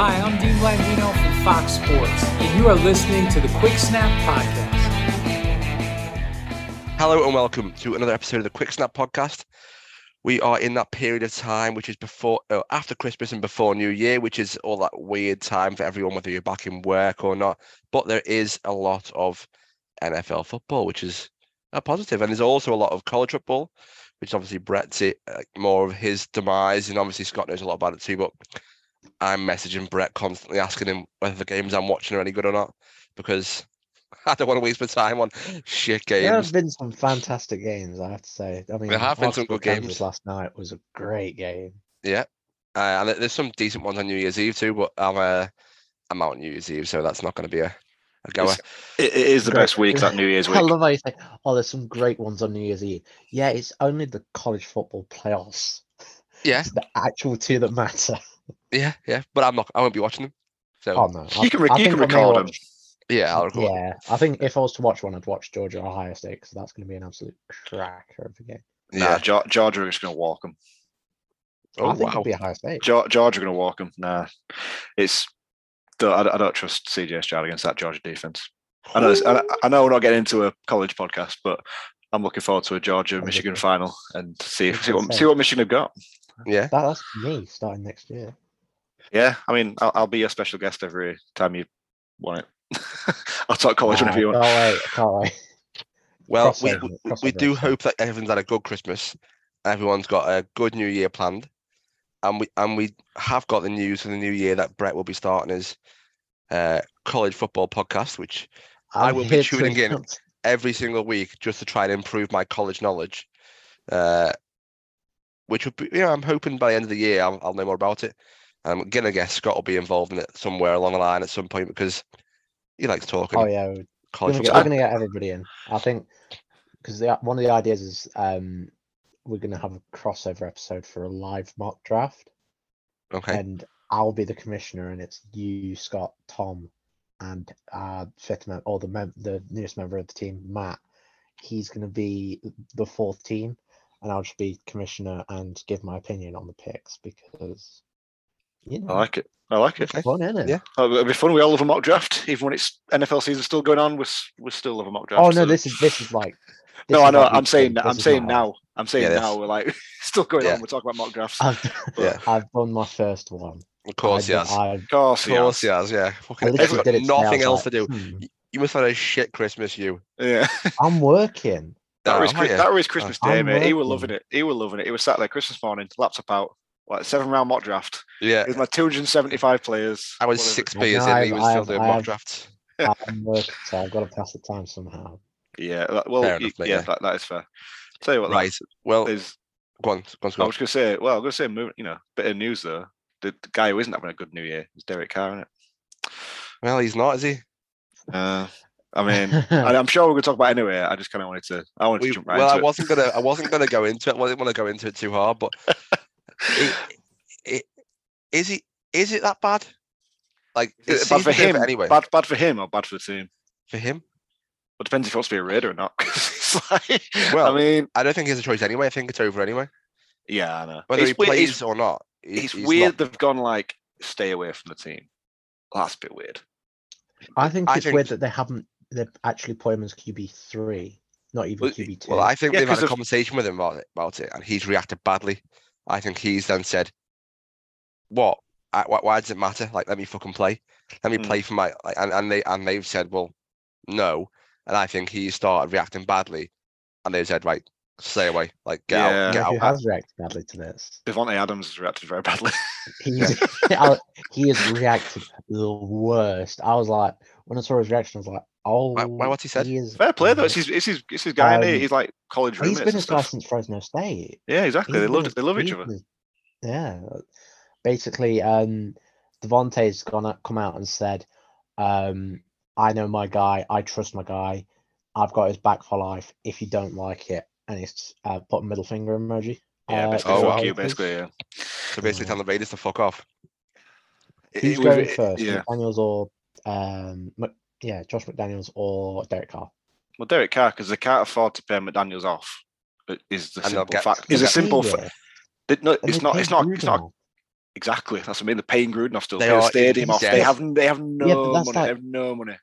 Hi, I'm Dean Blandino from Fox Sports, and you are listening to the Quick Snap Podcast. Hello and welcome to another episode of the Quick Snap Podcast. We are in that period of time which is before, uh, after Christmas and before New Year, which is all that weird time for everyone, whether you're back in work or not. But there is a lot of NFL football, which is a positive, and there's also a lot of college football, which obviously Brett's it uh, more of his demise, and obviously Scott knows a lot about it too. But I'm messaging Brett constantly asking him whether the games I'm watching are any good or not because I don't want to waste my time on shit games. There have been some fantastic games, I have to say. I mean, There have been some Arsenal good games. Kansas Last night was a great game. Yeah, uh, and there's some decent ones on New Year's Eve too. But I'm uh, I'm out on New Year's Eve, so that's not going to be a, a goer. It's- It, it is the Great. best week, that New Year's week. I love how you say, "Oh, there's some great ones on New Year's Eve." Yeah, it's only the college football playoffs. Yeah, It's the actual two that matter. yeah, yeah. But I'm not. I won't be watching them. So Oh no, I- You can, re- you can record them. watch- yeah, I'll record. Yeah, I think if I was to watch one, I'd watch Georgia or Ohio State because that's going to be an absolute cracker of a game. Nah, Yeah. Geor- Georgia are just going to walk them. Oh I think wow. it'd be Ohio State. Georgia are going to walk them. Nah, it's. I don't, I don't trust CJ Stroud against that Georgia defense. I know, I, I know we're not getting into a college podcast, but I'm looking forward to a Georgia Michigan final and see see what see what Michigan have got. Yeah, That, that's me starting next year. Yeah, I mean, I'll, I'll be your special guest every time you want it. I'll talk college whenever you want. Can't wait! Can't wait. Well, we, Crossover- we, we do hope that everyone's had a good Christmas. Everyone's got a good New Year planned, and we and we have got the news for the new year that Brett will be starting his uh, college football podcast, which I I'm will be tuning in. announce- every single week just to try and improve my college knowledge. Uh, which would be, you know, I'm hoping by the end of the year I'll, I'll know more about it. I'm gonna guess Scott will be involved in it somewhere along the line at some point because he likes talking Oh yeah, we're gonna, football. we're gonna get everybody in. I think because one of the ideas is um we're gonna have a crossover episode for a live mock draft, Okay. and I'll be the commissioner, and it's you, Scott, Tom, and uh fifth member or the mem- the newest member of the team, Matt. He's gonna be the fourth team, and I'll just be commissioner and give my opinion on the picks because you know I like it. I like it. it's fun, isn't it? Yeah. Oh, it'll be fun. We all love a mock draft, even when it's NFL season still going on. We s- we still love a mock draft. Oh so- no, this is this is like. this no, is I know. like I'm saying. two, that- I'm is saying not now. I'm saying Yeah, now. We're like still going Yeah. on. We're talking about mock drafts. I've, Yeah. I've done my first one. Of course yes. I, has. Of course, Of course he has, yeah. Fucking, literally he's got did it nothing was else to do. hmm. You must have had a shit Christmas, you. Yeah. I'm working. That Oh, was oh, that was Christmas I'm Day, mate. He was loving it. He was loving it. He was sat there Christmas morning, laptop out, like seven round mock draft. Yeah. With my 275 players. I was six I beers in, he was still doing mock drafts. I'm working, so I've got to pass the time somehow. Yeah. that- Well, enough, yeah, yeah. That, that is fair. Tell you what, Right. Well, is, go on, go on, I was going to say, well, I'm going to say, you know, bit of news though. The, the guy who isn't having a good New Year is Derek Carr, isn't it? Well, he's not, is he? Uh, I mean, I'm sure we're going to talk about it anyway. I just kind of wanted to. I wanted We- to jump right well, I it. wasn't gonna. I wasn't gonna go into it. I didn't want to go into it too hard, but it, it, is it is it that bad? Like Is it it bad for him? anyway. Bad, bad for him or bad for the team? for him. Well, depends if he wants to be a Raider or not. it's like, Well, I mean, I don't think he has a choice anyway. I think it's over anyway. yeah, I know. Whether It's he weird- plays or not, he- it's he's weird not- they've gone like stay away from the team. That's a bit weird. I think I it's think- weird that they haven't they've actually put him as QB three, not even Well, QB two. Well, I think Yeah, they've had a of- conversation with him about it, about it, and he's reacted badly. I think he's then said, "What? I, why, why does it matter? Like, let me fucking play. Let me Mm. play for my." Like, and, and they and they've said, "Well, no." And I think he started reacting badly, and they said, "Right, stay away. Like, get Yeah. out, get who out." has reacted badly to this? Davante Adams has reacted very badly. He's he has reacted the worst. I was like, when I saw his reaction, I was like, oh, Why- why- what's he said? is Fair play though. It's his, it's his, it's his guy. innit? Um, He's like college He's roommates. been and his guy stuff. since Fresno State. Yeah, exactly. He's They love his- they love each other. Yeah. Basically, um, Davante's gone out, come out and said, um, I know my guy. I trust my guy. I've got his back for life. If you don't like it, and he's uh, put a middle finger emoji. Yeah, uh, basically, Oh, fuck wow. you, basically. Yeah. So basically, telling the Raiders to fuck off. It- Who's it- going it- first, Yeah. McDaniels or um, Mc- yeah, Josh McDaniels or Derek Carr? Well, Derek Carr, because they can't afford to pay McDaniel's off. Is the And simple get- fact? Is a simple fact. it, No, it's not. It's not. It's not exactly. That's what I mean. They're paying Gruden off still. They They the are- stadium he's off. They have. They have no Yeah, money. like- They have no money.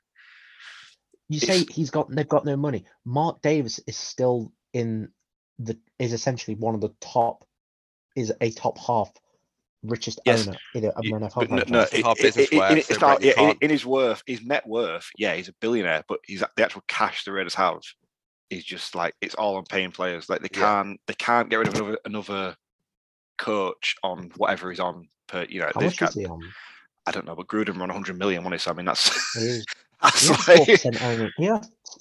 You say It's- he's got they've got no money. Mark Davis is still in the is essentially one of the top is a top half richest Yes, owner in a, of You- an NFL but no, franchise. no, It's it- not it- business it- it- it's so not. Yeah, in, his worth, his net worth. Yeah, he's a billionaire, but he's the actual cash the Raiders have is just like it's all on paying players. Like they can't. They can't get rid of another another coach on whatever he's on per. You know, How they much is he on? I don't know, but Gruden run 100 million, wasn't he? So I mean, that's He that's he like, owner. He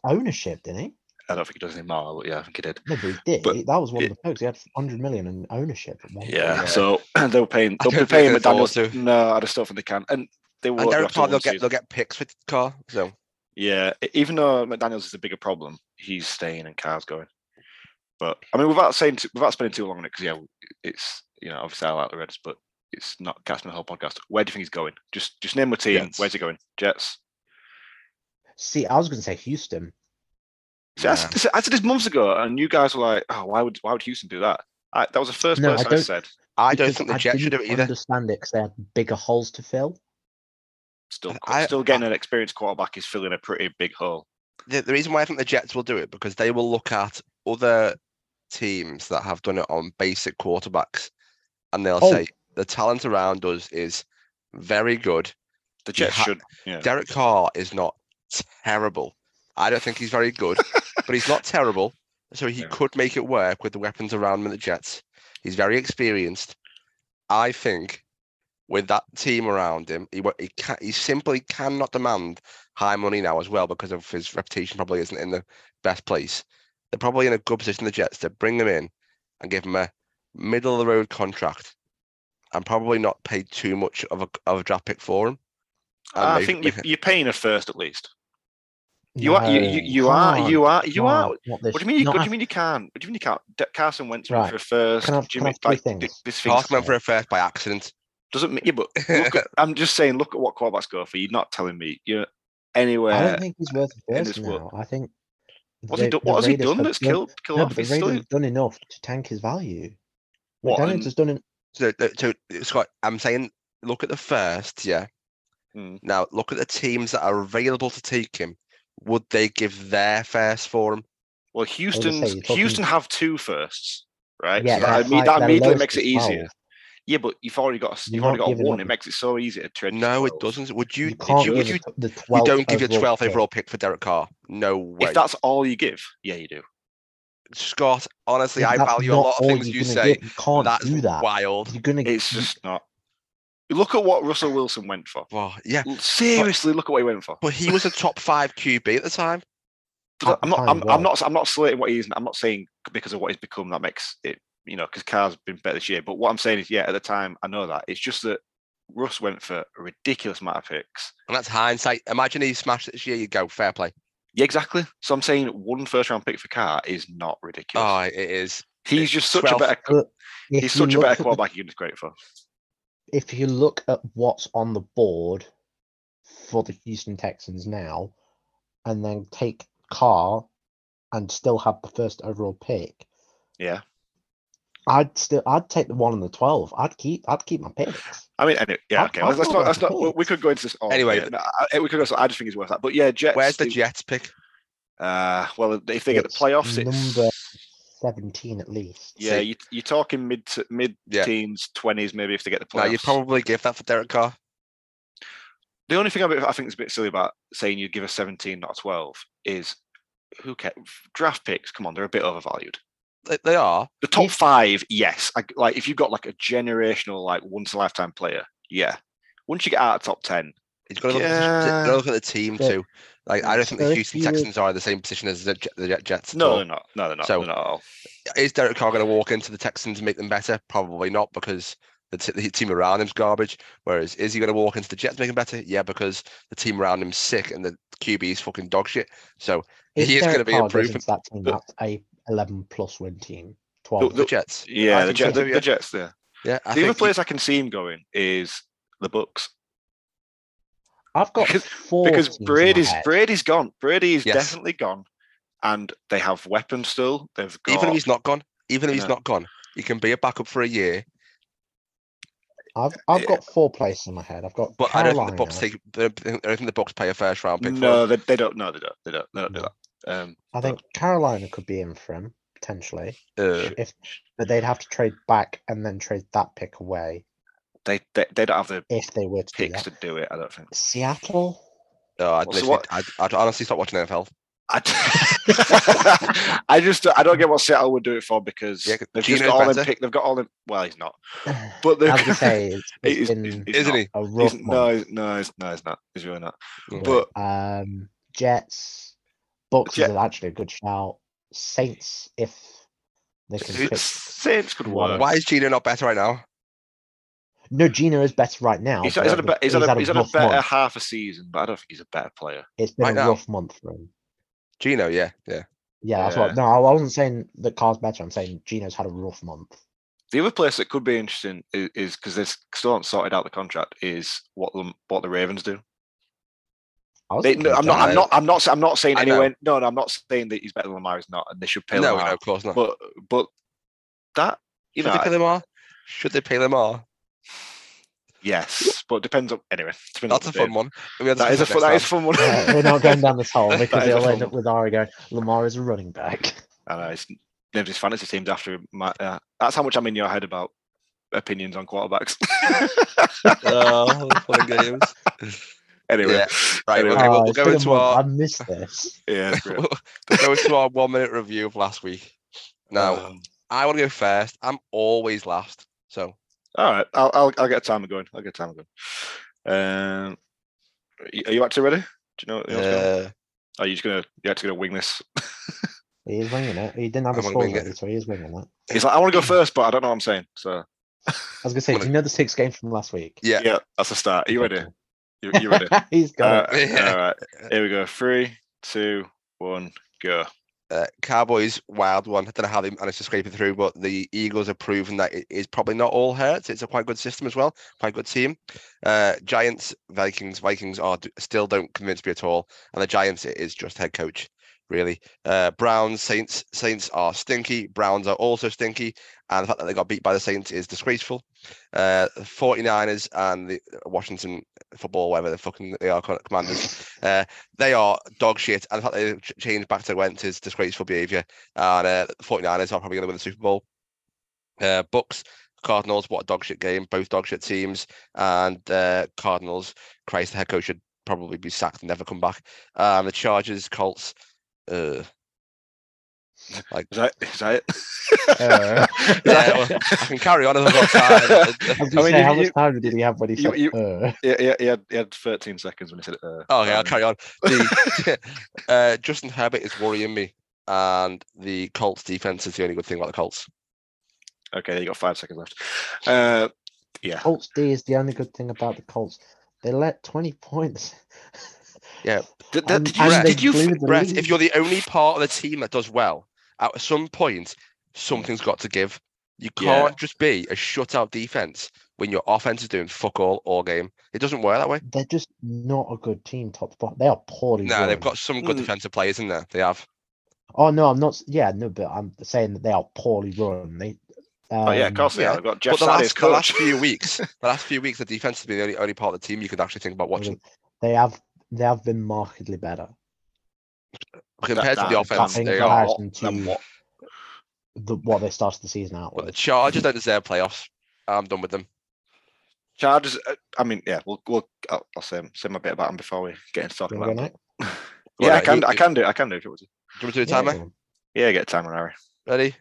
ownership, didn't he? I don't think he does anymore, but yeah, I think he did. No, but he did. But that was one it- of the perks. He had hundred million in ownership at one point. Yeah, Yeah. so they were paying. I They'll be paying they can afford McDaniels. to. No, I just don't think they can. And they won't And do Derek after Carr, they'll get season. they'll get picks for Carr. So Yeah, even though McDaniel's is a bigger problem, he's staying and Carr's going. But I mean, without saying, too, without spending too long on it, because yeah, it's you know obviously I like the Reds, but it's not casting the whole podcast. Where do you think he's going? Just just name a team. Jets. Where's he going? Jets. See, I was going to say Houston. See, I, said this, I said this months ago, and you guys were like, "Oh, why would why would Houston do that?" I, that was the first No, I person I, don't- said. I don't think the Jets should do it either. Understand it because they had bigger holes to fill. Still, I- still getting an experienced quarterback is filling a pretty big hole. the, the reason why I think the Jets will do it because they will look at other teams that have done it on basic quarterbacks, and they'll Oh. say the talent around us is very good. The You Jets ha- should. Yeah. Derek Carr is not terrible. I don't think he's very good, but he's not terrible. So he Yeah. could make it work with the weapons around him at the Jets. He's very experienced. I think with that team around him, he he can he simply cannot demand high money now as well because of his reputation probably isn't in the best place. They're probably in a good position, the Jets, to bring him in and give him a middle of the road contract and probably not pay too much of a of a draft pick for him. And I think you're, you're paying a first at least. You are. You, you, you are. can't, You are. You are. can't, not this- What do you mean? You, what do you mean you can't? What do you mean you can't? D- Carson went Right. for a first. Can I have- Jimmy, can I have three like, th- things? this thing's Carson went for a first by accident. doesn't mean. Yeah, but look at, I'm just saying. Look at what quarterbacks go for. You're not telling me you're anywhere. I don't think he's worth a in first this now. world. I think. What's the- done? the What has he Raiders done have that's killed killed No, off? but He's still Raiders in- have done enough to tank his value. What, McDaniels and- has done it. So, so Scott, I'm saying look at the first, yeah. Hmm. Now look at the teams that are available to take him. Would they give their first for him? Well, say, Houston's talking- Houston have two firsts, right? Yeah, so that, their imme- high- that immediately lowest makes it is easier. 12. Yeah, but you've already got a s- You're you've already got one. up- It makes it so easy to trade. No, it doesn't. Would you? You can't you, would you, the you don't give your overall 12th overall pick for Derek Carr. No way. If that's all you give, yeah, you do. Scott, honestly, Yeah, I value a lot of things you're you gonna say. get. You can't That's do that. wild. You're gonna. It's just not. Look at what Russell Wilson went for. Well, yeah, L- Seriously, look at what he went for. but he was a top five QB at the time. But I'm not. I'm. I'm not. I'm not slating what he is. I'm not saying because of what he's become that makes it. You know, because Carr's been better this year. But what I'm saying is, yeah, at the time, I know that. It's just that Russ went for a ridiculous amount of picks. And that's hindsight. Imagine he smashed it this year, you go, fair play. Yeah, exactly. So I'm saying one first round pick for Carr is not ridiculous. Oh, it is. he's just such 12 a better. He's such a better at the- quarterback. You can just great for. If you look at what's on the board for the Houston Texans now, and then take Carr and still have the first overall pick, Yeah. I'd still I'd take the one and the twelve. I'd keep I'd keep my picks. I mean, anyway, yeah, I've- okay. I've Let's, let's got not. Let's not. we- We could go into this. all Anyway, day. No, I- we could go. I just think it's worth that. But yeah, Jets. Where's the Jets pick? Uh, well, if they get the It's playoffs, it's number seventeen at least. yeah. See- You, you're talking mid to mid Yeah. teens, twenties, maybe if they get the No, playoffs. you'd probably give that for Derek Carr. The only thing I, I think is a bit silly about saying you'd give a 17, not a 12, is who cares? Draft picks, come on, they're a bit overvalued. They, they are. The top If- five, yes. I, like if you've got like a generational, like once in a lifetime player, yeah. Once you get out of top 10, You've got to look, at the- gotta look at the team But- too. Like I don't think the Houston Texans are in the same position as the, the Jets. at no, all. they're not. No, they're not. So- they're not at all. Is Derek Carr going to walk into the Texans and make them better? Probably not, because the, t- the team around him's garbage. Whereas, is he going to walk into the Jets and make them better? Yeah, because the team around him's sick and the QB is fucking dog shit. So If he is going to be Carr goes improving. that team, But- that's a eleven plus win team. The- Twelve. The Jets. Yeah, the, think Jet, so the, the Jets there. Yeah, I the other think he- place I can see him going is the Bucks. I've got because- four because teams Brady's head. Brady's gone. Brady is Yes. definitely gone, and they have weapons still. They've got even if he's not gone, even if he's No. not gone, he can be a backup for a year. I've I've Yeah. got four places in my head. I've got But I don't think the Bucks take. I don't think I don't think the Bucks pay a first round pick. no, him. they, they don't. No, they don't. They don't. They don't do that. Um, I think Carolina could be in for him potentially. Uh, If but they'd have to trade back and then trade that pick away they, they they don't have the if they were to picks that. to do it. I don't think. Seattle. no, I'd, Well, so what- I'd, I'd honestly stop watching NFL. I, I just I don't get what Seattle would do it for because Yeah, 'cause they've just Geno's got all them better. pick. They've got all them. Well, he's not. But they've was gonna say it's, it's he's- been he's Isn't not. he? a He's- rough no, he's, no, he's, no, he's not. He's really not. Mm. But Um, Jets, Bucks Jet- is actually a good shout. Saints, if they can. Saints could one work. Why is Geno not better right now? No, Geno is better right now. He's, but he's, had a, the- be- he's, had a, had he's had a better month. half a season, but I don't think he's a better player. It's been right a now. rough month for him. Geno, yeah, yeah. Yeah, that's Yeah. what. No, I wasn't saying that Carr's better. I'm saying Geno's had a rough month. The other place that could be interesting is because they still haven't sorted out the contract. Is what the what the Ravens do. I they, no, I'm not. I'm not. I'm not. I'm not saying I know. anyway. No, no, I'm not saying that he's better than Lamar. He's not, and they should pay No, Lamar. no, of course not. But but that you Should know, they pay Lamar? Should they pay Lamar? Yes, but it depends on anyway. Depends on That's a fun one. We have That is a fun. next That is time. fun one. Uh, we're not going down this hole because That is a it'll end up with Ari going, Lamar is a running back. I know it's named his fantasy teams after my. Uh, that's how much I'm in your head about opinions on quarterbacks. Oh, fun games. anyway, Yeah, Right, anyway, okay, we'll, Oh, we'll go into our I missed this. yeah, it's great. we'll go into our one minute review of last week. Now, Um, I want to go first. I'm always last, so all right, I'll, I'll I'll get a timer going. I'll get a timer going. Um, are you actually ready? Do you know? What else going on? uh, Are you just gonna you actually gonna wing this? He is winging it. He didn't have I'm a score wing it. ready, so he is winging it. He's like, I want to go first, but I don't know what I'm saying. So I was gonna say, I'm do you know the six games from last week? yeah, yeah, that's a start. Are you ready? You, you ready? He's got Uh, it. All right, here we go. Three, two, one, go. Uh, Cowboys wild one. I don't know how they managed to scrape it through, but the Eagles have proven that it is probably not all hurt. It's a quite good system as well, quite good team. Uh, Giants, Vikings, Vikings are still don't convince me at all, and the Giants it is just head coach. Really, uh, Browns, Saints, Saints are stinky. Browns are also stinky, and the fact that they got beat by the Saints is disgraceful. Uh, 49ers and the Washington football, whatever the fucking they are, commanders. Uh, they are dog shit, and the fact they ch- changed back to Wentz is disgraceful behaviour. And uh, the 49ers are probably going to win the Super Bowl. Uh, Bucks, Cardinals, what a dog shit game. Both dog shit teams. And uh, Cardinals, Christ, the head coach should probably be sacked and never come back. Um, the Chargers, Colts, uh, like Is that is that it? Uh, yeah, well, I can carry on if I've got time. I was gonna I mean, say, you- how much time did he have when he you- said, you- uh, yeah, yeah, he had, he had 13 seconds when he said it. Uh, Oh, okay, I'll um, carry on. The, uh, Justin Herbert is worrying me, and the Colts defense is the only good thing about the Colts. Okay, you got five seconds left. Uh, Yeah. Colts D is the only good thing about the Colts. They let 20 points. Yeah. Did, And- did you, and Brett, did you blew think- the Brett, if you're the only part of the team that does well, at some point, something's got to give. You can't just be a shutout defense when your offense is doing fuck all all game. It doesn't work that way. They're just not a good team, top to bottom. They are poorly. No, they've got some good Mm. defensive players in there. They have. Oh no, I'm not. Yeah, no, but I'm saying that they are poorly run. They. Oh yeah, of um, course they yeah, are. They've got But Jeff the Saturday as last, the last few weeks, the last few weeks, the defense has been the only, only part of the team you could actually think about watching. They have. They have been markedly better. Compared to that- the offense, they are. comparison what? the, what they started the season out But the with. Chargers don't deserve playoffs. I'm done with them. Chargers. uh, I mean, yeah, we'll we'll I'll, I'll say say my bit about them before we get into talking You wanna about. go them. yeah, on, I can. you- I can do. I can do if you want to. Do you want to do a timer? go on. Yeah, get a timer, Harry. Ready?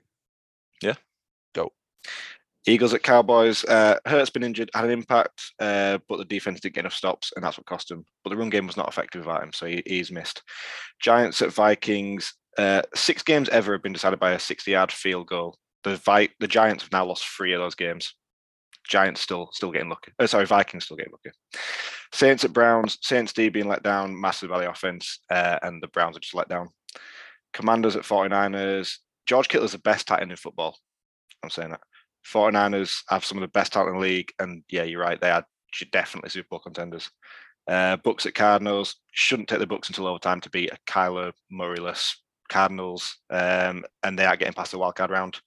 Eagles at Cowboys. Uh, Hurt's been injured, had an impact, uh, but the defense didn't get enough stops, and that's what cost him. But the run game was not effective without him, so he, he's missed. Giants at Vikings. Uh, six games ever have been decided by a 60-yard field goal. The Vi- the Giants have now lost three of those games. Giants still still getting lucky. Oh, sorry, Vikings still getting lucky. Saints at Browns. Saints D being let down massive by the offense, uh, and the Browns are just let down. Commanders at 49ers. George Kittle's the best tight end in football. I'm saying that. 49ers have some of the best talent in the league, and yeah, you're right. They are definitely Super Bowl contenders. Uh, at Cardinals shouldn't take the Bucks until overtime to beat a Kyler Murrayless Cardinals, um, and they are getting past the wild card round.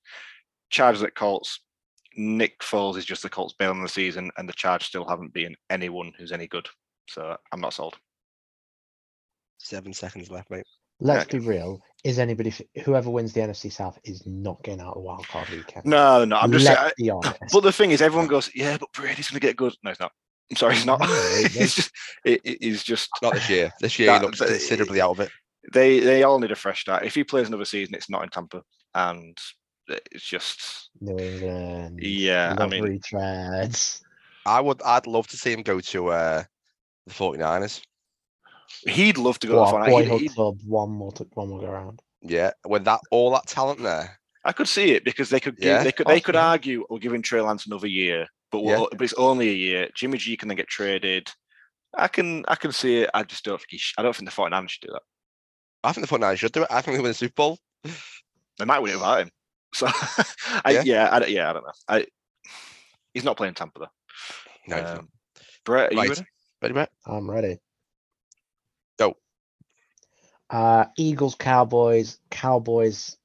Chargers at Colts. Nick Foles is just the Colts bailing on the season, and the Chargers still haven't beaten anyone who's any good. So I'm not sold. Seven seconds left, mate. Let's be real. Is anybody whoever wins the NFC South is not getting out of the wild card weekend? No, no, I'm just Let's saying. be honest. But the thing is, everyone goes, "Yeah, but Brady's going to get good." No, he's not. I'm sorry, he's not. No, he it's just, it, it- he's just Not this year. This year, That- he looks that- considerably out of it. they they all need a fresh start. If he plays another season, it's not in Tampa, and it's just New England. yeah. I love mean, retreads. I would. I'd love to see him go to uh, the 49ers. He'd love to go What, to the final. boyhood He'd- he'd- club, one more, to, one more go around. Yeah, with that all that talent there. I could see it because they could give, Yeah, they could they could possibly. argue we're giving Trey Lance another year, but we'll, but it's only a year. Jimmy G can then get traded. I can I can see it. I just don't think he sh- I don't think the 49ers should do that. I think the 49ers should do it. I think they win the Super Bowl. They might win it without him. So I, Yeah. yeah, I, don't- yeah, I don't know. I he's not playing Tampa though. No. Um, Brett, are you ready? Ready, Brett? I'm ready. Go. Uh, Eagles, Cowboys, Cowboys.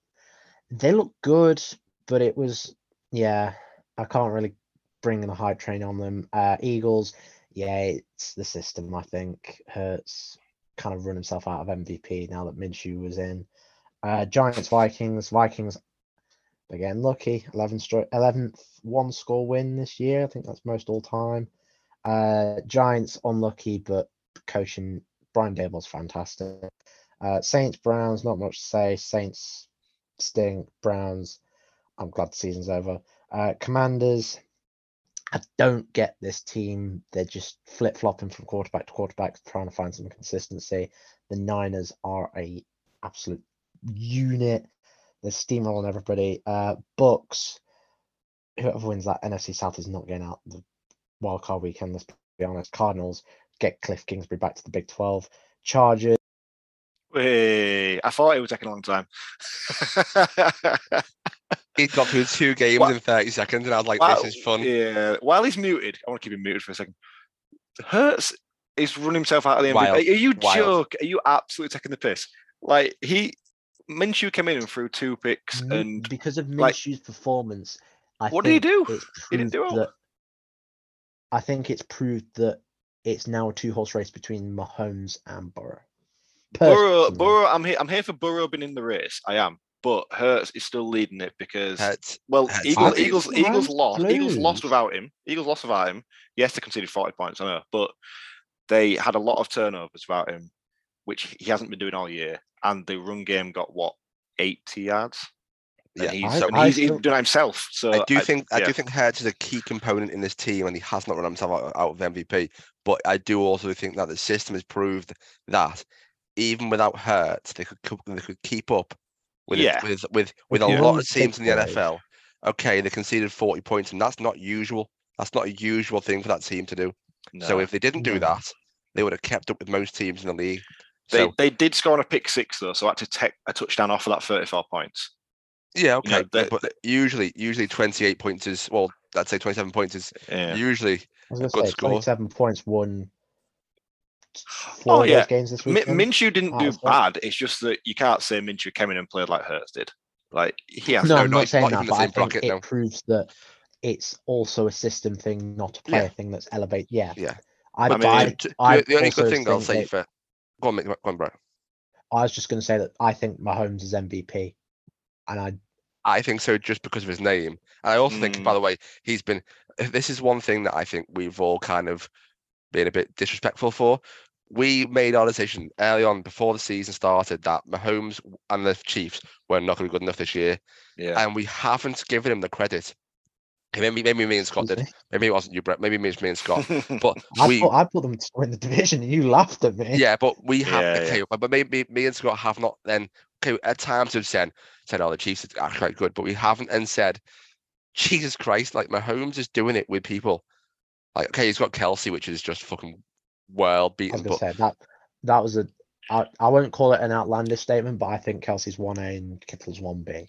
They look good, but it was yeah. I can't really bring in a hype train on them. Uh, Eagles, yeah, it's the system. I think Hurts kind of run himself out of MVP now that Minshew was in. Uh, Giants, Vikings, Vikings. Again, lucky 11 straight, 11th one score win this year. I think that's most all time. Uh, Giants unlucky, but coaching Brian Daboll's fantastic. Uh, Saints, Browns, not much to say. Saints stink. Browns, I'm glad the season's over. Uh, Commanders, I don't get this team. They're just flip flopping from quarterback to quarterback, trying to find some consistency. The Niners are a absolute unit. They're steamrolling everybody. Uh, Bucks, whoever wins that NFC South is not getting out the wild card weekend. Let's be honest. Cardinals get Cliff Kingsbury back to the Big Twelve. Chargers. Wait, I thought it would take a long time. He got through two games Wha- in 30 seconds, and I was like, While- this is fun. Yeah, while he's muted, I want to keep him muted for a second. Hurts is running himself out of the MVP. Wild, Are you wild. joke? Are you absolutely taking the piss? Like he Minshew came in and threw two picks, Mi- and because of like- Minshew's performance, I What did he do? He didn't do well. that. I think it's proved that it's now a two-horse race between Mahomes and Burrow. Burrow, Personally. Burrow, I'm here. I'm here for Burrow being in the race. I am, but Hurts is still leading it because Hurts. well, Hurts Eagles, leads. Eagles, Eagles lost. Eagles lost without him. Eagles lost without him. Yes, they conceded 40 points. I know, but they had a lot of turnovers without him, which he hasn't been doing all year. And the run game got what 80 yards. And Yeah, he's, I- and I he's, he's still- doing it himself. So I do think I do think Hurts is a key component in this team, and he has not run himself out, out of MVP. But I do also think that the system has proved that even without Hurts, they could they could keep up with it- Yeah. with with with a you lot of teams in the NFL. Okay, they conceded 40 points, and that's not usual. That's not a usual thing for that team to do. So if they didn't do that, they would have kept up with most teams in the league. They So they did score on a pick six though, so I had to take a touchdown off of that 34 points. Yeah, okay, know, but- but usually usually 28 points is well, let's say 27 points is Yeah. usually I was a good say score. 27 points won oh, four Oh yeah, those games this Mi- weekend. Minshew didn't out do bad. It's just that you can't say Minshew came in and played like Hurts did. Like he has No, no, I'm not- not saying not that, but I think it no. proves that it's also a system thing, not a player thing that's elevate. Yeah, Yeah. I, I mean, I, t- t- I the only good thing I'll say that- for go on, mate, go on, bro. I was just going to say that I think Mahomes is MVP, and I I think so just because of his name. And I also think, by Mm. the way, he's been. This is one thing that I think we've all kind of been a bit disrespectful for. We made our decision early on before the season started that Mahomes and the Chiefs were not going to be good enough this year, yeah. and we haven't given him the credit. Maybe, maybe me and Scott did. Maybe it wasn't you, Brett. Maybe it was me and Scott. But I, we, put, I put them to win the division, and you laughed at me. yeah, but we have Yeah, okay, but but maybe me and Scott have not then okay at times we've said said oh the Chiefs are quite good, but we haven't then said Jesus Christ, like Mahomes is doing it with people. Like okay, he's got Kelce, which is just fucking world I was beaten, going to but say that that was a. I, I won't call it an outlandish statement, but I think Kelce's one A and Kittle's one B.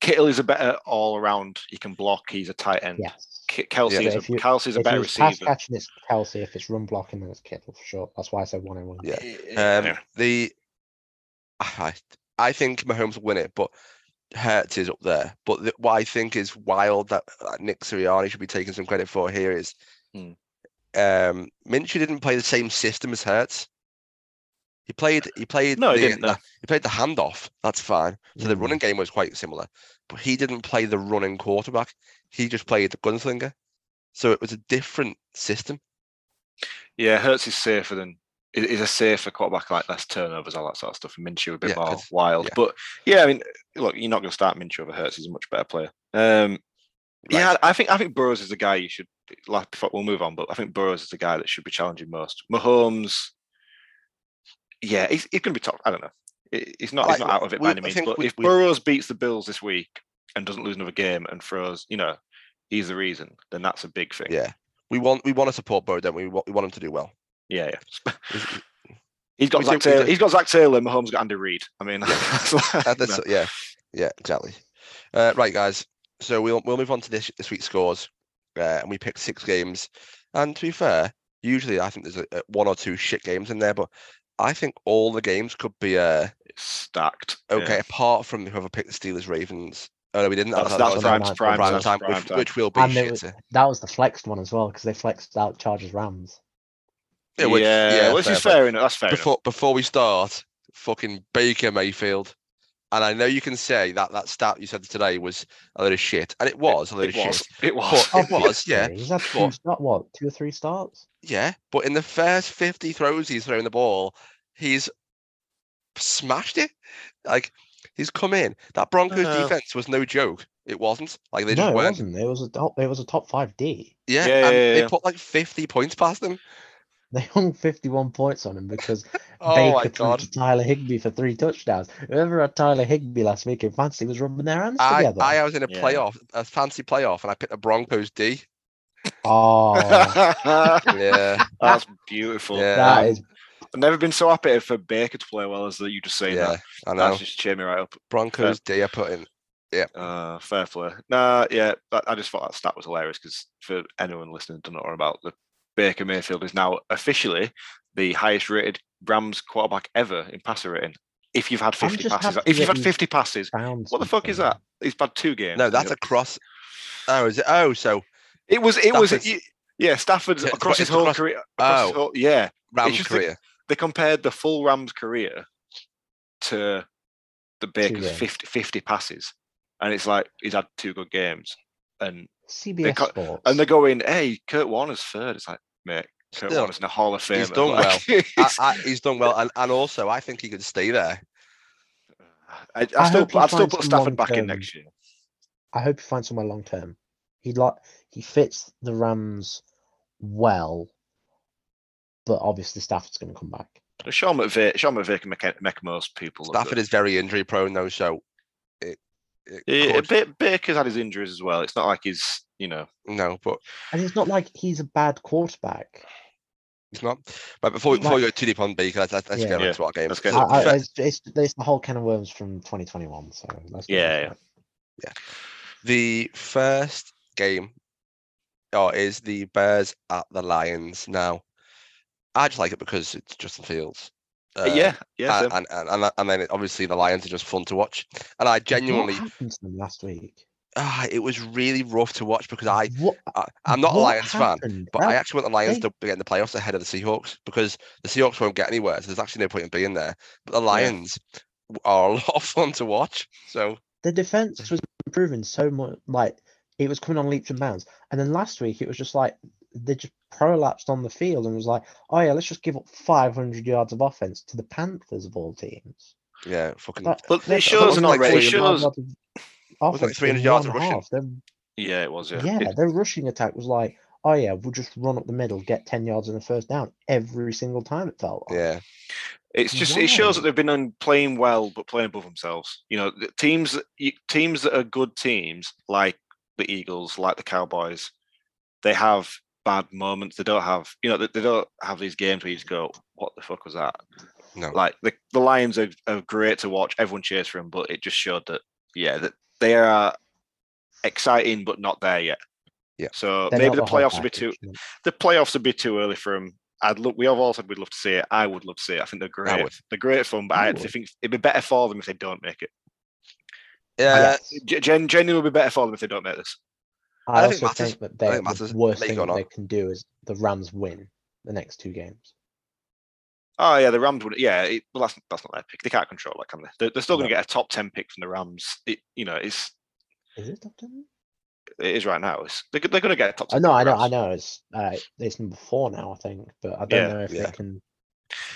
Kittle is a better all around. He can block. He's a tight end. Yes. Kelce Yeah. is a you- Kelce's a if better it's pass receiver. catching, it's Kelce. If it's run blocking, then it's Kittle for sure. That's why I said one A one. yeah. Yeah. Um, the I I think Mahomes will win it, but Hurts is up there. But the, what I think is wild that uh, Nick Sirianni should be taking some credit for here is Hmm. um, Minshew didn't play the same system as Hurts. He played. He played. No, he the, didn't, no. he played the handoff. That's fine. So the Mm. running game was quite similar, but he didn't play the running quarterback. He just played the gunslinger. So it was a different system. Yeah, Hurts is safer than is a safer quarterback, like less turnovers, all that sort of stuff. And Minshew a bit Yeah, more wild. yeah. But yeah, I mean, look, you're not going to start Minshew over Hurts. He's a much better player. Um, Yeah, I think I think Burrows is the guy you should. Like, we'll move on, but I think Burrows is the guy that should be challenging most. Mahomes, yeah, he's, he's going to be top. I don't know. He's not. He's not out of it we- by any means. But we- if we- Burrows beats the Bills this week and doesn't lose another game and throws, you know, he's the reason. Then that's a big thing. Yeah, we want we want to support Bo, don't we? We want, we want him to do well. Yeah, yeah. He's- He's got We Zac Taylor. He's got Zac Taylor. Mahomes got Andy Reid. I mean, that's like, you that's- know. yeah, yeah, exactly. Uh, right, guys. So we'll we'll move on to this this week's scores, uh, and we picked six games. And to be fair, usually I think there's a, a one or two shit games in there, but I think all the games could be uh stacked. okay, Yeah. apart from whoever picked the Steelers Ravens. Oh no, we didn't. That's, that that's was prime, night, prime, prime time, time, prime which, time. which will be And shit. was- That was the flexed one as well because they flexed out Chargers Rams. Yeah, which- yeah, which is play. fair enough. That's fair enough. before before we start, fucking Baker Mayfield. And I know you can say that that stat you said today was a load of shit, and it was a load It of was. shit. It was. But it was, yeah. He's had two, But- start, what, two or three starts? Yeah, but in the first 50 throws he's thrown the ball, he's smashed it. Like he's come in. That Broncos Uh, defense was no joke. It wasn't. Like they no, just it weren't. wasn't. It was a top. It was a top five D. Yeah, Yeah, and yeah, they yeah. put like 50 points past them. They hung fifty-one points on him because Oh Baker my threw god. to Tyler Higbee for three touchdowns. Whoever had Tyler Higbee last week in fantasy was rubbing their hands I, together. I was in a Yeah. playoff, a fancy playoff, and I picked the Broncos D. Oh, Yeah, That's beautiful. Yeah. that Um, I've never been so happy for Baker to play well as that you just saying yeah, that. I know. That's just cheer me right up. Broncos D. I put in. Yeah. Uh, fair play. Nah, yeah, that, I just thought that stat was hilarious because for anyone listening who don't know about the Baker Mayfield is now officially the highest rated Rams quarterback ever in passer rating. If you've had 50 passes, if you've had 50 passes, what the fuck is that? He's had two games. No, that's you- across. Oh, is it? Oh, so It was. It was. Stafford's- Yeah, Stafford's Yeah, across his whole across- career. across his Oh. whole- yeah, Rams just the- career. they compared the full Rams career to the Baker's games. 50, 50 passes, and it's like he's had two good games, and CBS co- Sports. and they're going, "Hey, Kurt Warner's third. It's like, mate, Kurt Still, Warner's in the Hall of Fame. he's done well. I, I, he's done well, and, and also I think he could stay there. I, I, I still, I'd still put some Stafford back in next year. I hope he finds somewhere long term. He like he fits the Rams well, but obviously Stafford's going to come back. Sean McVay, Sean McVay can make, make most people. Stafford is very injury prone though, so it, it Yeah, could- Baker's had his injuries as well. It's not like he's, you know, no, but And it's not like he's a bad quarterback. it's not. But before we, before we Like- go too deep on Baker, let's, let's, let's Yeah. get Yeah, on to our game. let's get So, I, I, fir- it's, it's, it's the whole can of worms from 2021. So let's go Yeah, yeah. the first game oh, is the Bears at the Lions. Now, I just like it because it's Justin Fields. Uh, yeah, yeah. and, and, and, and, and then it- obviously the Lions are just fun to watch. And I genuinely, What happened to them last week? ah, it was really rough to watch because I, What? I I'm not a what Lions fan, happened? but I actually want the Lions they- to get in the playoffs ahead of the Seahawks because the Seahawks won't get anywhere. So there's actually no point in being there. But the Lions are a lot of fun to watch. So the defense was improving so much. Like it was coming on leaps and bounds. And then last week it was just like they just prolapsed on the field and was like, oh yeah, let's just give up 500 yards of offense to the Panthers of all teams. yeah, fucking. Like, But they're- it shows they're they're not like ready. It 300 shows. yards of Wasn't it offense 300 yards of rushing? half. Their- Yeah, it was. Yeah. Yeah, It- their rushing attack was like, oh yeah, we'll just run up the middle, get 10 yards and a first down every single time it felt like. yeah, It's just it shows that they've been on playing well but playing above themselves. You know, teams teams that are good teams like the Eagles, like the Cowboys, they have bad moments. They don't have you know they, they don't have these games where you just go, "What the fuck was that?" no. Like the the Lions are, are great to watch. Everyone cheers for them, but it just showed that yeah that they are exciting but not there yet. Yeah. So They're maybe the playoffs will be too no. the playoffs would be too early for them. I'd look. We have all said we'd love to see it. I would love to see it. I think they're great. They're great fun, but I I think it'd be better for them if they don't make it. Yeah, Yes. Ge- Gen, genuinely would be better for them if they don't make this. I, I don't think also it think that they, think the worst thing that they can do is the Rams win the next two games. Oh yeah, the Rams would. Yeah, it, well that's that's not their pick. They can't control that, can they? They're, they're still going to get a top ten pick from the Rams. It, you know, it's Is it top 10? it is right now. It's they're, they're going to get a top. I 10 know, pick I know, the I know. It's uh, it's number four now, I think, but I don't Yeah, know if yeah. they can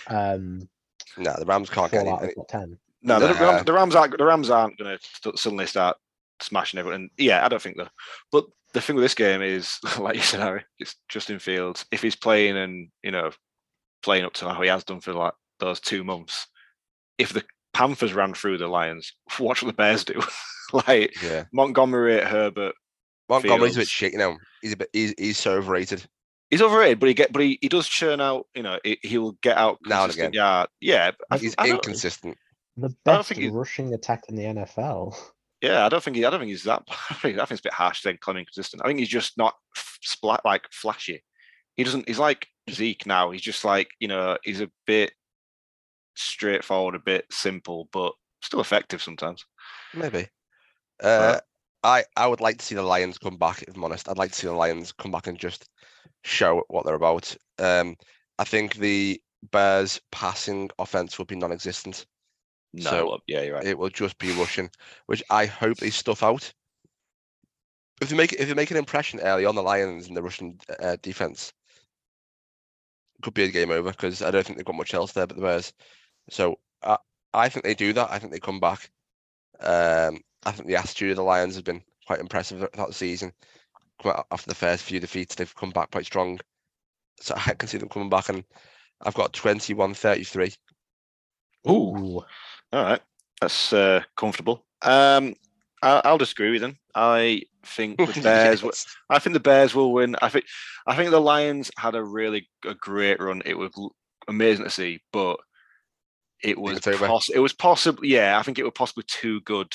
um no, the Rams can't get fall any. of top ten. No, the, Rams, the Rams aren't. The Rams aren't going to suddenly start smashing everyone. Yeah, I don't think though. But the thing with this game is, like you said, Harry, it's Justin Fields. If he's playing and you know playing up to how he has done for like those two months, if the Panthers ran through the Lions, watch what the Bears do. like Yeah, Montgomery, Herbert, Montgomery's a bit shit. You know, he's a bit. He's, he's so overrated. he's overrated, but he get, but he, he does churn out. You know, he, he will get out Now and again. yard. Yeah, but I, He's I inconsistent. The best rushing attack in the NFL. Yeah, I don't think he, I don't think he's that. I think, it's a bit harsh saying Clem inconsistent. I think he's just not splat like flashy. He doesn't. He's like Zeke now. He's just like you know. He's a bit straightforward, a bit simple, but still effective sometimes. Maybe. Uh, I I would like to see the Lions come back. If I'm honest, I'd like to see the Lions come back and just show what they're about. Um, I think the Bears' passing offense will be non-existent. No, So, well, yeah, you're right. It will just be rushing, which I hope they stuff out. If they make if they make an impression early on the Lions and the rushing uh, defense, could be a game over because I don't think they've got much else there but the Bears. So I I think they do that. I think they come back. Um, I think the attitude of the Lions has been quite impressive throughout the season. Come After the first few defeats, they've come back quite strong. So I can see them coming back, and I've got 21-33. Ooh, all right, that's uh, comfortable. Um, I, I'll disagree with them. I think the Bears. will- Yes. I think the Bears will win. I think. I think the Lions had a really a great run. It was amazing to see, but it was poss- it was possibly yeah. I think it was possibly too good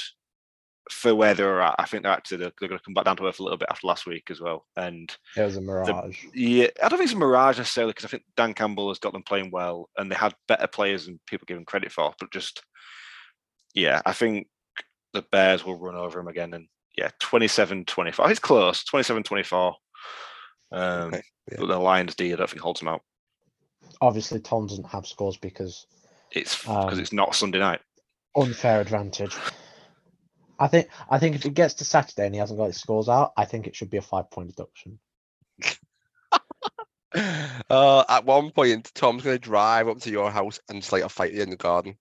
for where they were at. I think they're actually they're, they're going to come back down to earth a little bit after last week as well. And It was a mirage. yeah, I don't think it's a mirage necessarily because I think Dan Campbell has got them playing well and they had better players than people give them credit for. But just yeah, I think the Bears will run over him again. And yeah, 27 24. It's close, 27 24. Um, Okay, yeah. But the Lions D, I don't think holds him out. Obviously, Tom doesn't have scores because It's because Um, it's not Sunday night. unfair advantage. I think I think if it gets to Saturday and he hasn't got his scores out, I think it should be a five point deduction. Uh, at one point, Tom's going to drive up to your house and just like a fight in the garden.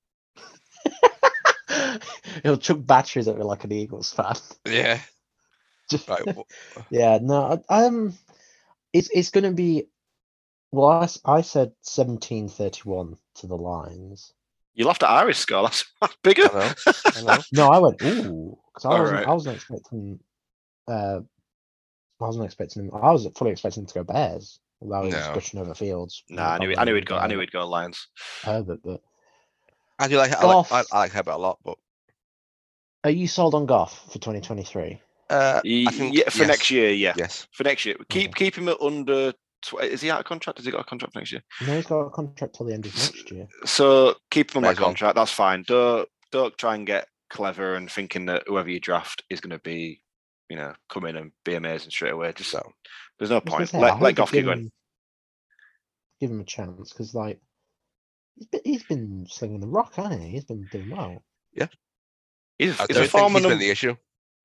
He'll chuck batteries at me like an Eagles fan. Yeah. Just- Right. yeah, no, I- um, it's it's going to be. Well, I, I said seventeen thirty one to the Lions. You laughed at Irish score. That's, that's bigger. I know. I know. No, I went ooh because I All wasn't. right. I wasn't expecting. Uh, I wasn't expecting him. I was fully expecting him to go Bears. Although he was No. gushing over Fields. Nah, I knew, I knew he'd go. I knew he'd go Lions. Herbert, but I do like I like, I like Herbert a lot, but are you sold on Goff for 2023? uh, I think yeah, for yes. next year, yeah. Yes. For next year, keep keep him at under. Tw- is he out of contract? Has he got a contract for next year? No, he's got a contract till the end of next year. So keep him on May that contract. That's fine. Don't don't try and get clever and thinking that whoever you draft is going to be, you know, come in and be amazing straight away. Just so there's no I was gonna point. say, I Let let Goff keep give going. him- Give him a chance because, like, he's been, he's been slinging the rock, hasn't he? He's been doing well. He's, I he's don't a think he's been the issue.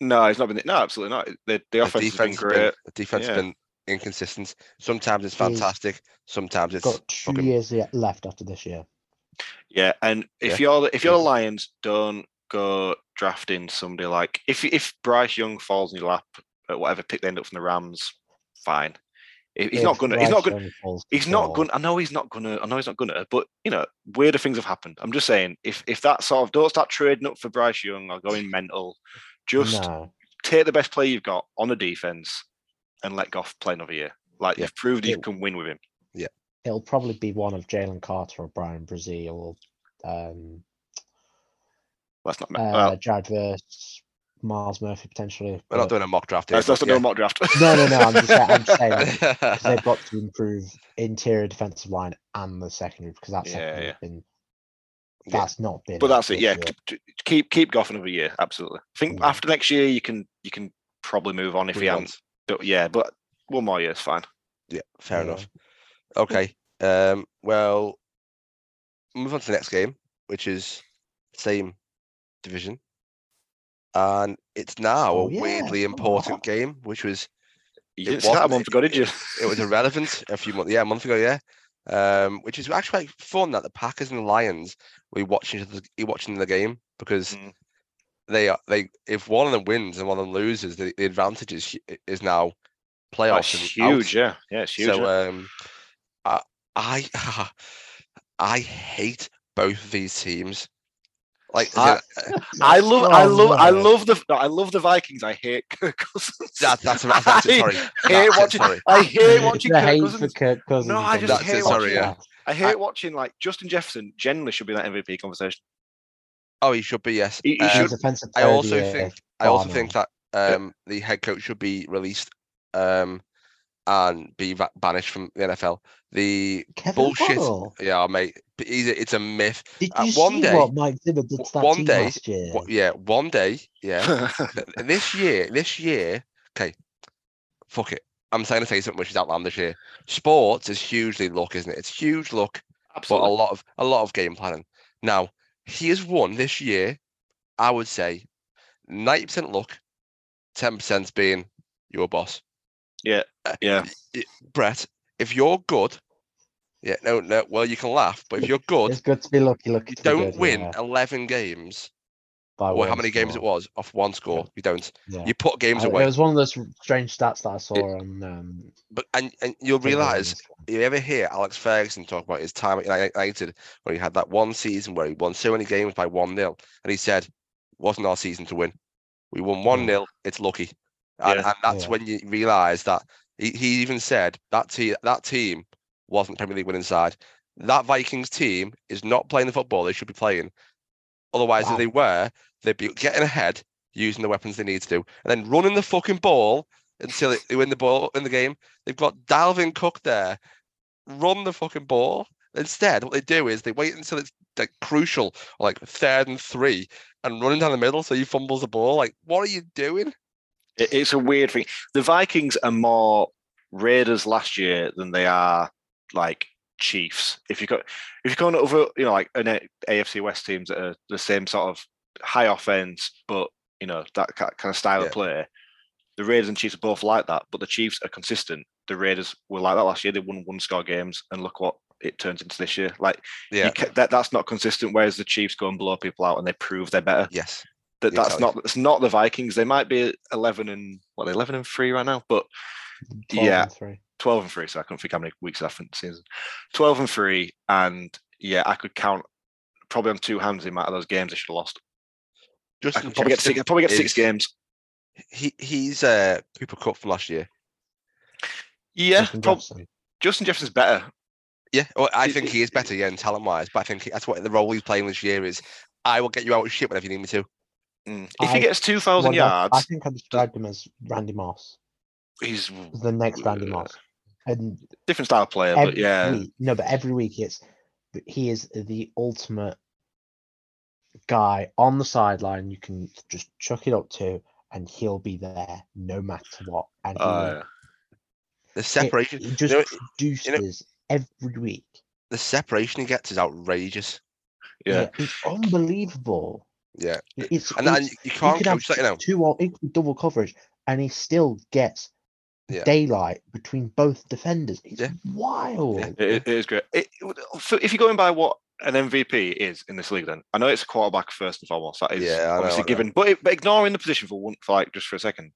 No, he's not been. No, absolutely not. The, the The offense has been defense great. been, the defense Yeah. has been inconsistent. Sometimes it's fantastic. Sometimes it's Got two fucking years left after this year. Yeah, and if Yeah. you're if you're the Lions, don't go drafting somebody like if if Bryce Young falls in your lap at whatever pick they end up from the Rams, fine. He- He's not gonna. He's not gonna. He's not to I know he's not gonna. I know he's not gonna. But you know, weirder things have happened. I'm just saying, if if that sort of don't start trading up for Bryce Young or going mental, just No, take the best player you've got on the defense and let Goff play another year. Like Yeah. you've proved you can win with him. Yeah, it'll probably be one of Jalen Carter or Bryan Bresee, um, That's not. uh, well, Jared Verse, Myles Murphy potentially. we're not doing a mock draft here. that's, that's but not yeah. no mock draft. No, no, no. I'm just, saying- I'm just saying they've got to improve interior defensive line and the secondary because that's Yeah, secondary yeah. has been Yeah. that's not been. but that's it. Yeah, year. k- k- keep keep Goff another year. Absolutely. I think Yeah. after next year you can you can probably move on if Move he on. hasn't. But yeah, but one more year is fine. Yeah, fair Yeah. enough. Okay. Um, well, move on to the next game, which is same division, and it's now Oh, a yeah, weirdly I important game, which was You It didn't say a wasn't- month ago, did you? it was irrelevant a few months, yeah, a month ago, yeah. Um, which is actually quite fun that the Packers and the Lions were watching each other, watching the game because Mm. they are they if one of them wins and one of them loses, the, the advantage is is now Oh, playoffs it's and out. huge, yeah. Yeah, it's huge. So yeah. um, I I I hate both of these teams. Like I- I love, I Oh, love, I love the, no, I love the Vikings. I hate Kirk Cousins. that, that's that's, that's it, sorry. I hate That's it, watching. sorry. I hate watching Kirk hate Cousins. for Kirk Cousins. No, I just That's hate it, watching. sorry, yeah. I hate watching like Justin Jefferson. Generally, should be in that MVP conversation. Oh, he should be yes. He- he Um, should- I player of the also think I also think that um, the head coach should be released um, and be va- banished from the NFL. The Kevin bullshit, O'Connell. yeah, mate. but It's a myth. Did uh, you one see day- what Mike Zimmer did to that one team day, last year? Wha- yeah, one day, yeah. this year, this year, okay, fuck it. I'm saying to say something which is outlandish here. Sports is hugely luck, isn't it? It's huge luck, Absolutely. but a lot of a lot of game planning. Now, he has won this year. I would say, ninety percent luck, ten percent being your boss, yeah, yeah. Brett. If you're good, yeah, no, no. Well, you can laugh, but if you're good, It's good to be lucky. Lucky you don't good, win yeah, eleven games. by Or how one many games it was off one score. You don't. Yeah. You put games I- away. It was one of those strange stats that I saw on. Um, But and, and you'll realise you ever hear Alex Ferguson talk about his time at United where he had that one season where he won so many games by one 0 and he said, "Wasn't our season to win. We won one 0 It's lucky." And, Yeah. and that's Yeah. when you realise that he, he even said that team that team wasn't Premier League winning side. That Vikings team is not playing the football they should be playing. Otherwise, Wow. if they were, they'd be getting ahead using the weapons they need to do, and then running the fucking ball until it, they win the ball in the game. They've got Dalvin Cook there. Run the fucking ball. Instead, what they do is they wait until it's like crucial, like third and three, and running down the middle so he fumbles the ball. Like, what are you doing? It- it's a weird thing. The Vikings are more Raiders last year than they are like Chiefs. If you got if you're going over, you know, like an AFC West teams that are the same sort of high offense, but you know that kind of style Yeah. of play. The Raiders and Chiefs are both like that, but the Chiefs are consistent. The Raiders were like that last year. They won one score games, and look what it turns into this year. Like Yeah. that that's not consistent. Whereas the Chiefs go and blow people out, and they prove they're better Yes. That that's not it's not the Vikings. They might be eleven and what eleven and three right now, but 12 yeah, and three. twelve and three. So I couldn't think how many weeks left in the season. Twelve and three, and yeah, I could count probably on two hands the amount of those games they should have lost. I Justin probably get six, probably get six is- games. He he's uh Cooper Kupp for last year. Yeah, Justin prob- Jefferson. Justin Jefferson's better. Yeah, well, I think he is better, yeah, in talent wise. But I think that's what the role he's playing this year is. I will get you out of shit whenever you need me to. Mm. If he gets two thousand Well, yards, I think I described him as Randy Moss, he's the next Randy uh, Moss. And different style player, but yeah, week, no, but every week it's he is the ultimate guy on the sideline. You can just chuck it up to, and he'll be there no matter what. And yeah. The it- separation, he you just know, produces every week. the separation he gets is outrageous. yeah. it's unbelievable. Yeah, It's, and, and you can't could have coach that, you know. two or equal double coverage, and he still gets Yeah. daylight between both defenders. It's Yeah. wild. Yeah. It, it is great. It, for, if you're going by what an MVP is in this league, then I know it's a quarterback first and foremost. That is Yeah, I know, obviously know. given, but, it, but ignoring the position for one, for like just for a second,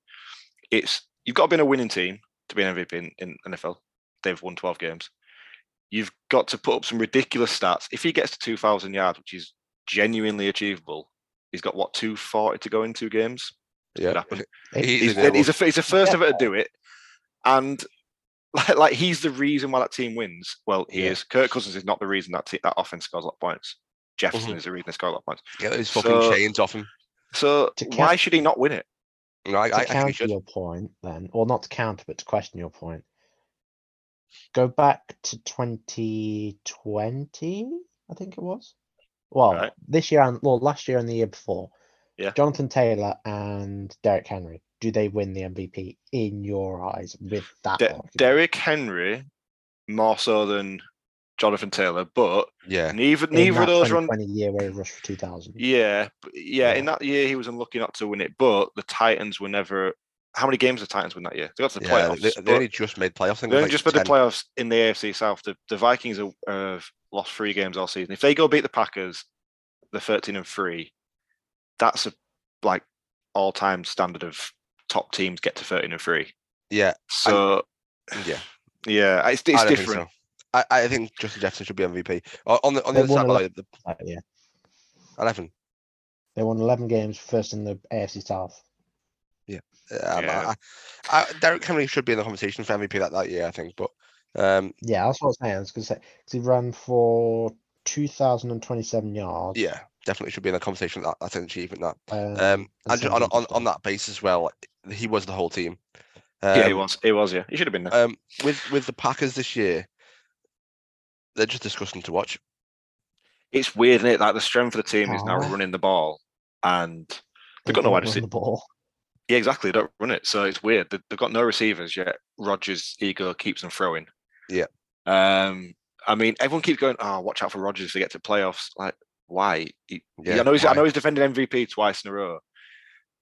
it's you've got to be in a winning team to be an MVP in, in NFL. They've won 12 games. You've got to put up some ridiculous stats. If he gets to 2,000 yards, which is genuinely achievable, he's got what 240 to go in two games. Yeah, happen. He's, he's, a, he's the first ever to do it, and like, like he's the reason why that team wins. Well, he Yeah. is. Kirk Cousins is not the reason that te- that offense scores a lot of points. Jefferson Mhm. is the reason they score a lot of points. Get those fucking So- chains off him. So To why should he not win it? No, I, to I, I counter your point, then, or not to counter, but to question your point, go back to 2020, I think it was. Well, Right. this year and well, last year and the year before. Yeah. Jonathan Taylor and Derrick Henry. Do they win the MVP in your eyes with that? De- argument? Derrick Henry more so than Jonathan Taylor, but Yeah, neither In neither of those run. 2020 year where he rushed for 2,000. Yeah, but yeah, in that year he was unlucky not to win it, but the Titans were never. How many games did the Titans win that year? They got to the yeah. playoffs. They, they only just made playoffs. They only like just made the playoffs in the AFC South. The, the Vikings have uh, lost three games all season. If they go beat the Packers, the thirteen and three, that's a like all time standard of top teams get to thirteen and three. Yeah, So yeah. yeah, it's, it's don't think different. so. I, I think Justin Jefferson should be MVP. O- On the on They the other side, by the ele- way, the That eleven. They won 11 games, first in the AFC South. Um, Yeah. I, I, Derrick Henry should be in the conversation for MVP that, that year, I think. But um, Yeah, that's what I was saying. I was going to say, because he ran for 2,027 yards. yeah, definitely should be in the conversation. That that's an achievement. That Um, um, and and on, on on that basis, as well, he was the whole team. yeah, he Um, was. He was. Yeah, he should have been there. Um, with with the Packers this year, they're just disgusting to watch. it's weird, isn't it? Like the strength of the team is now running the ball, and They they've got no don't wide receiver. the ball. Yeah, exactly. They don't run it, so it's weird. They- They've got no receivers yet. Rodgers' ego keeps them throwing. Yeah. Um, I mean, everyone keeps going, "Oh, watch out for Rodgers to get to playoffs." Like, why? He- Yeah, I know he's, I know he's defended MVP twice in a row,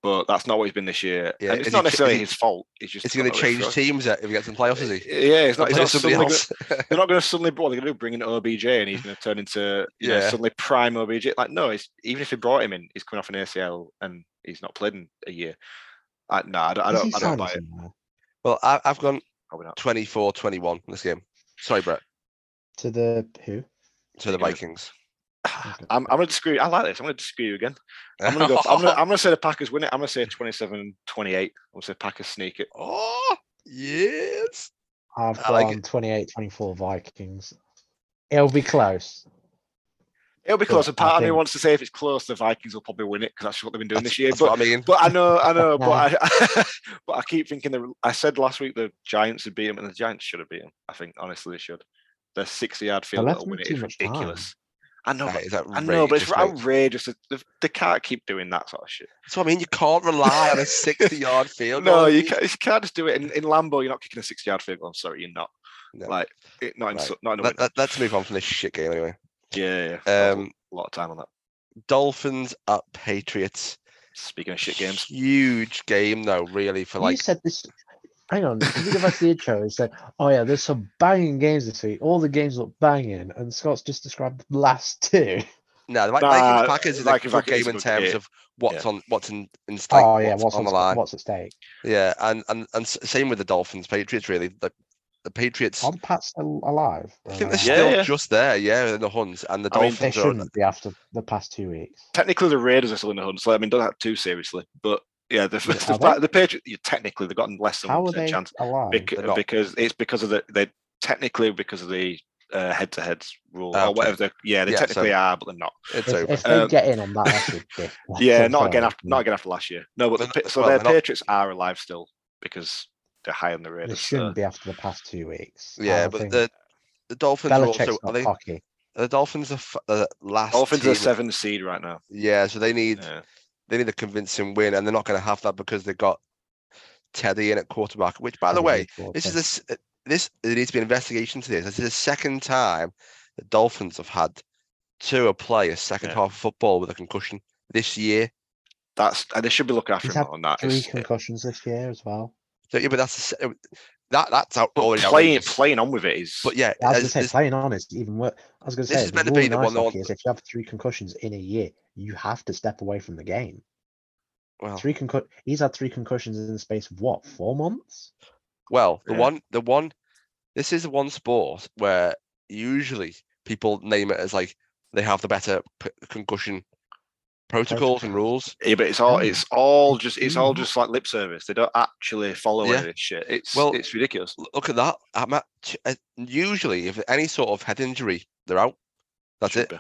but that's not what he's been this year. Yeah, and it's he not ch- necessarily he- his fault. It's just Is he going to change teams if he gets in playoffs? Is he? Yeah, it's not. It's not somebody else. go- they're not going to suddenly. What they're going to do? Bring in OBJ and he's going to turn into you know, Yeah. suddenly prime OBJ. Like no, it's, even if they brought him in, he's coming off an ACL and he's not played in a year. I, no, I don't. I don't, I don't buy it. Well, I, I've gone Probably not. 24-21 this game. Sorry, Brett. To the who? To the Yeah. Vikings. I'm, I'm going to disagree. I like this. I'm going to disagree you again. I'm going to go. I'm going to, I'm going to say the Packers win it. I'm going to say 27-28. I'm going to say Packers sneak it. oh yes. I've I like gone 28 24 Vikings. It'll be close. It'll be But close. And part I of me think- wants to say if it's close, the Vikings will probably win it because that's what they've been doing That's, this year. that's But what I mean. But I know, I know, but I, but I keep thinking that I said last week the Giants would beat them, and the Giants should have beat them. I think honestly they should. Their sixty-yard field goal win it is much time. ridiculous. I know, That but, I know, but it's outrageous, mate. outrageous. They, they can't keep doing that sort of shit. That's what I mean. You can't rely on a sixty-yard field. No, goal. you can't, you can't just do it in, in Lambo. You're not kicking a sixty-yard field goal. I'm sorry, you're not. No. Like, it, not in, Right. so- not in a Let, win. let, us move on from this shit game anyway. Yeah, yeah. Um, a lot of time on that. Dolphins at Patriots. Speaking of shit games, Huge game though, really for like. you said this. Hang on. If you go back to the intro, he said, Oh, yeah, there's some banging games this week. All the games look banging. And Scott's just described the last two. no, the Vi- Nah, Vikings Packers is like a good game in terms game. of what's Yeah. on what's in, in stake. oh, yeah. what's, What's, on the line. what's at stake? Yeah, and, and and same with the Dolphins Patriots really. The the Patriots. Aren't Pats still alive? I think they're Or- still Yeah, yeah. just there, yeah, in the hunt, and the I mean, They shouldn't be after the past two weeks. Technically, the Raiders are still in the hunt, so I mean, don't have too seriously. But yeah, the the, Are the, the Patriots, yeah, technically, they've gotten less than How one are they chance alive? bec- not. because it's because of the they technically because of the uh, head-to-head rule Ah, or okay. whatever. The, yeah, they Yeah, technically so- are, but they're not. It's If, over. if they Um, get in on that, that's ridiculous. Yeah, not again after not again after last year. No, but the, so well, their they're not- Patriots are alive still because they're higher than the They Raiders. shouldn't so- be after the past two weeks. Yeah, but the the Dolphins are Belichick's also not are they, cocky. the Dolphins are f- the last. Dolphins are the seventh seed right now. Yeah, so they need Yeah. they need a convincing win, and they're not going to have that because they've got Teddy in at quarterback. Which, by the way, this is this uh, this there needs to be an investigation to this. This is the second time the Dolphins have had to play a second Yeah. half of football with a concussion this year. That's and they should be looking after He's him on that. three It's- concussions this year as well. So yeah, but that's the that that's out already playing outrageous. playing on with it is. But yeah, I was as- going to say, playing on is even worse. I was going to say This say, is meant to be the ice one that is if you have three concussions in a year, you have to step away from the game. well, Three concussions. He's had three concussions in the space of what? Four months. Well, the Yeah. one, the one, this is the one sport where usually people name it as like they have the better p- concussion protocols and rules. Yeah, but it's all it's all just it's all Mhm. just like lip service. They don't actually follow any of this shit. It's Well, it's ridiculous. Look at that. I'm at, uh, usually, if any sort of head injury, they're out. That's Should it. be.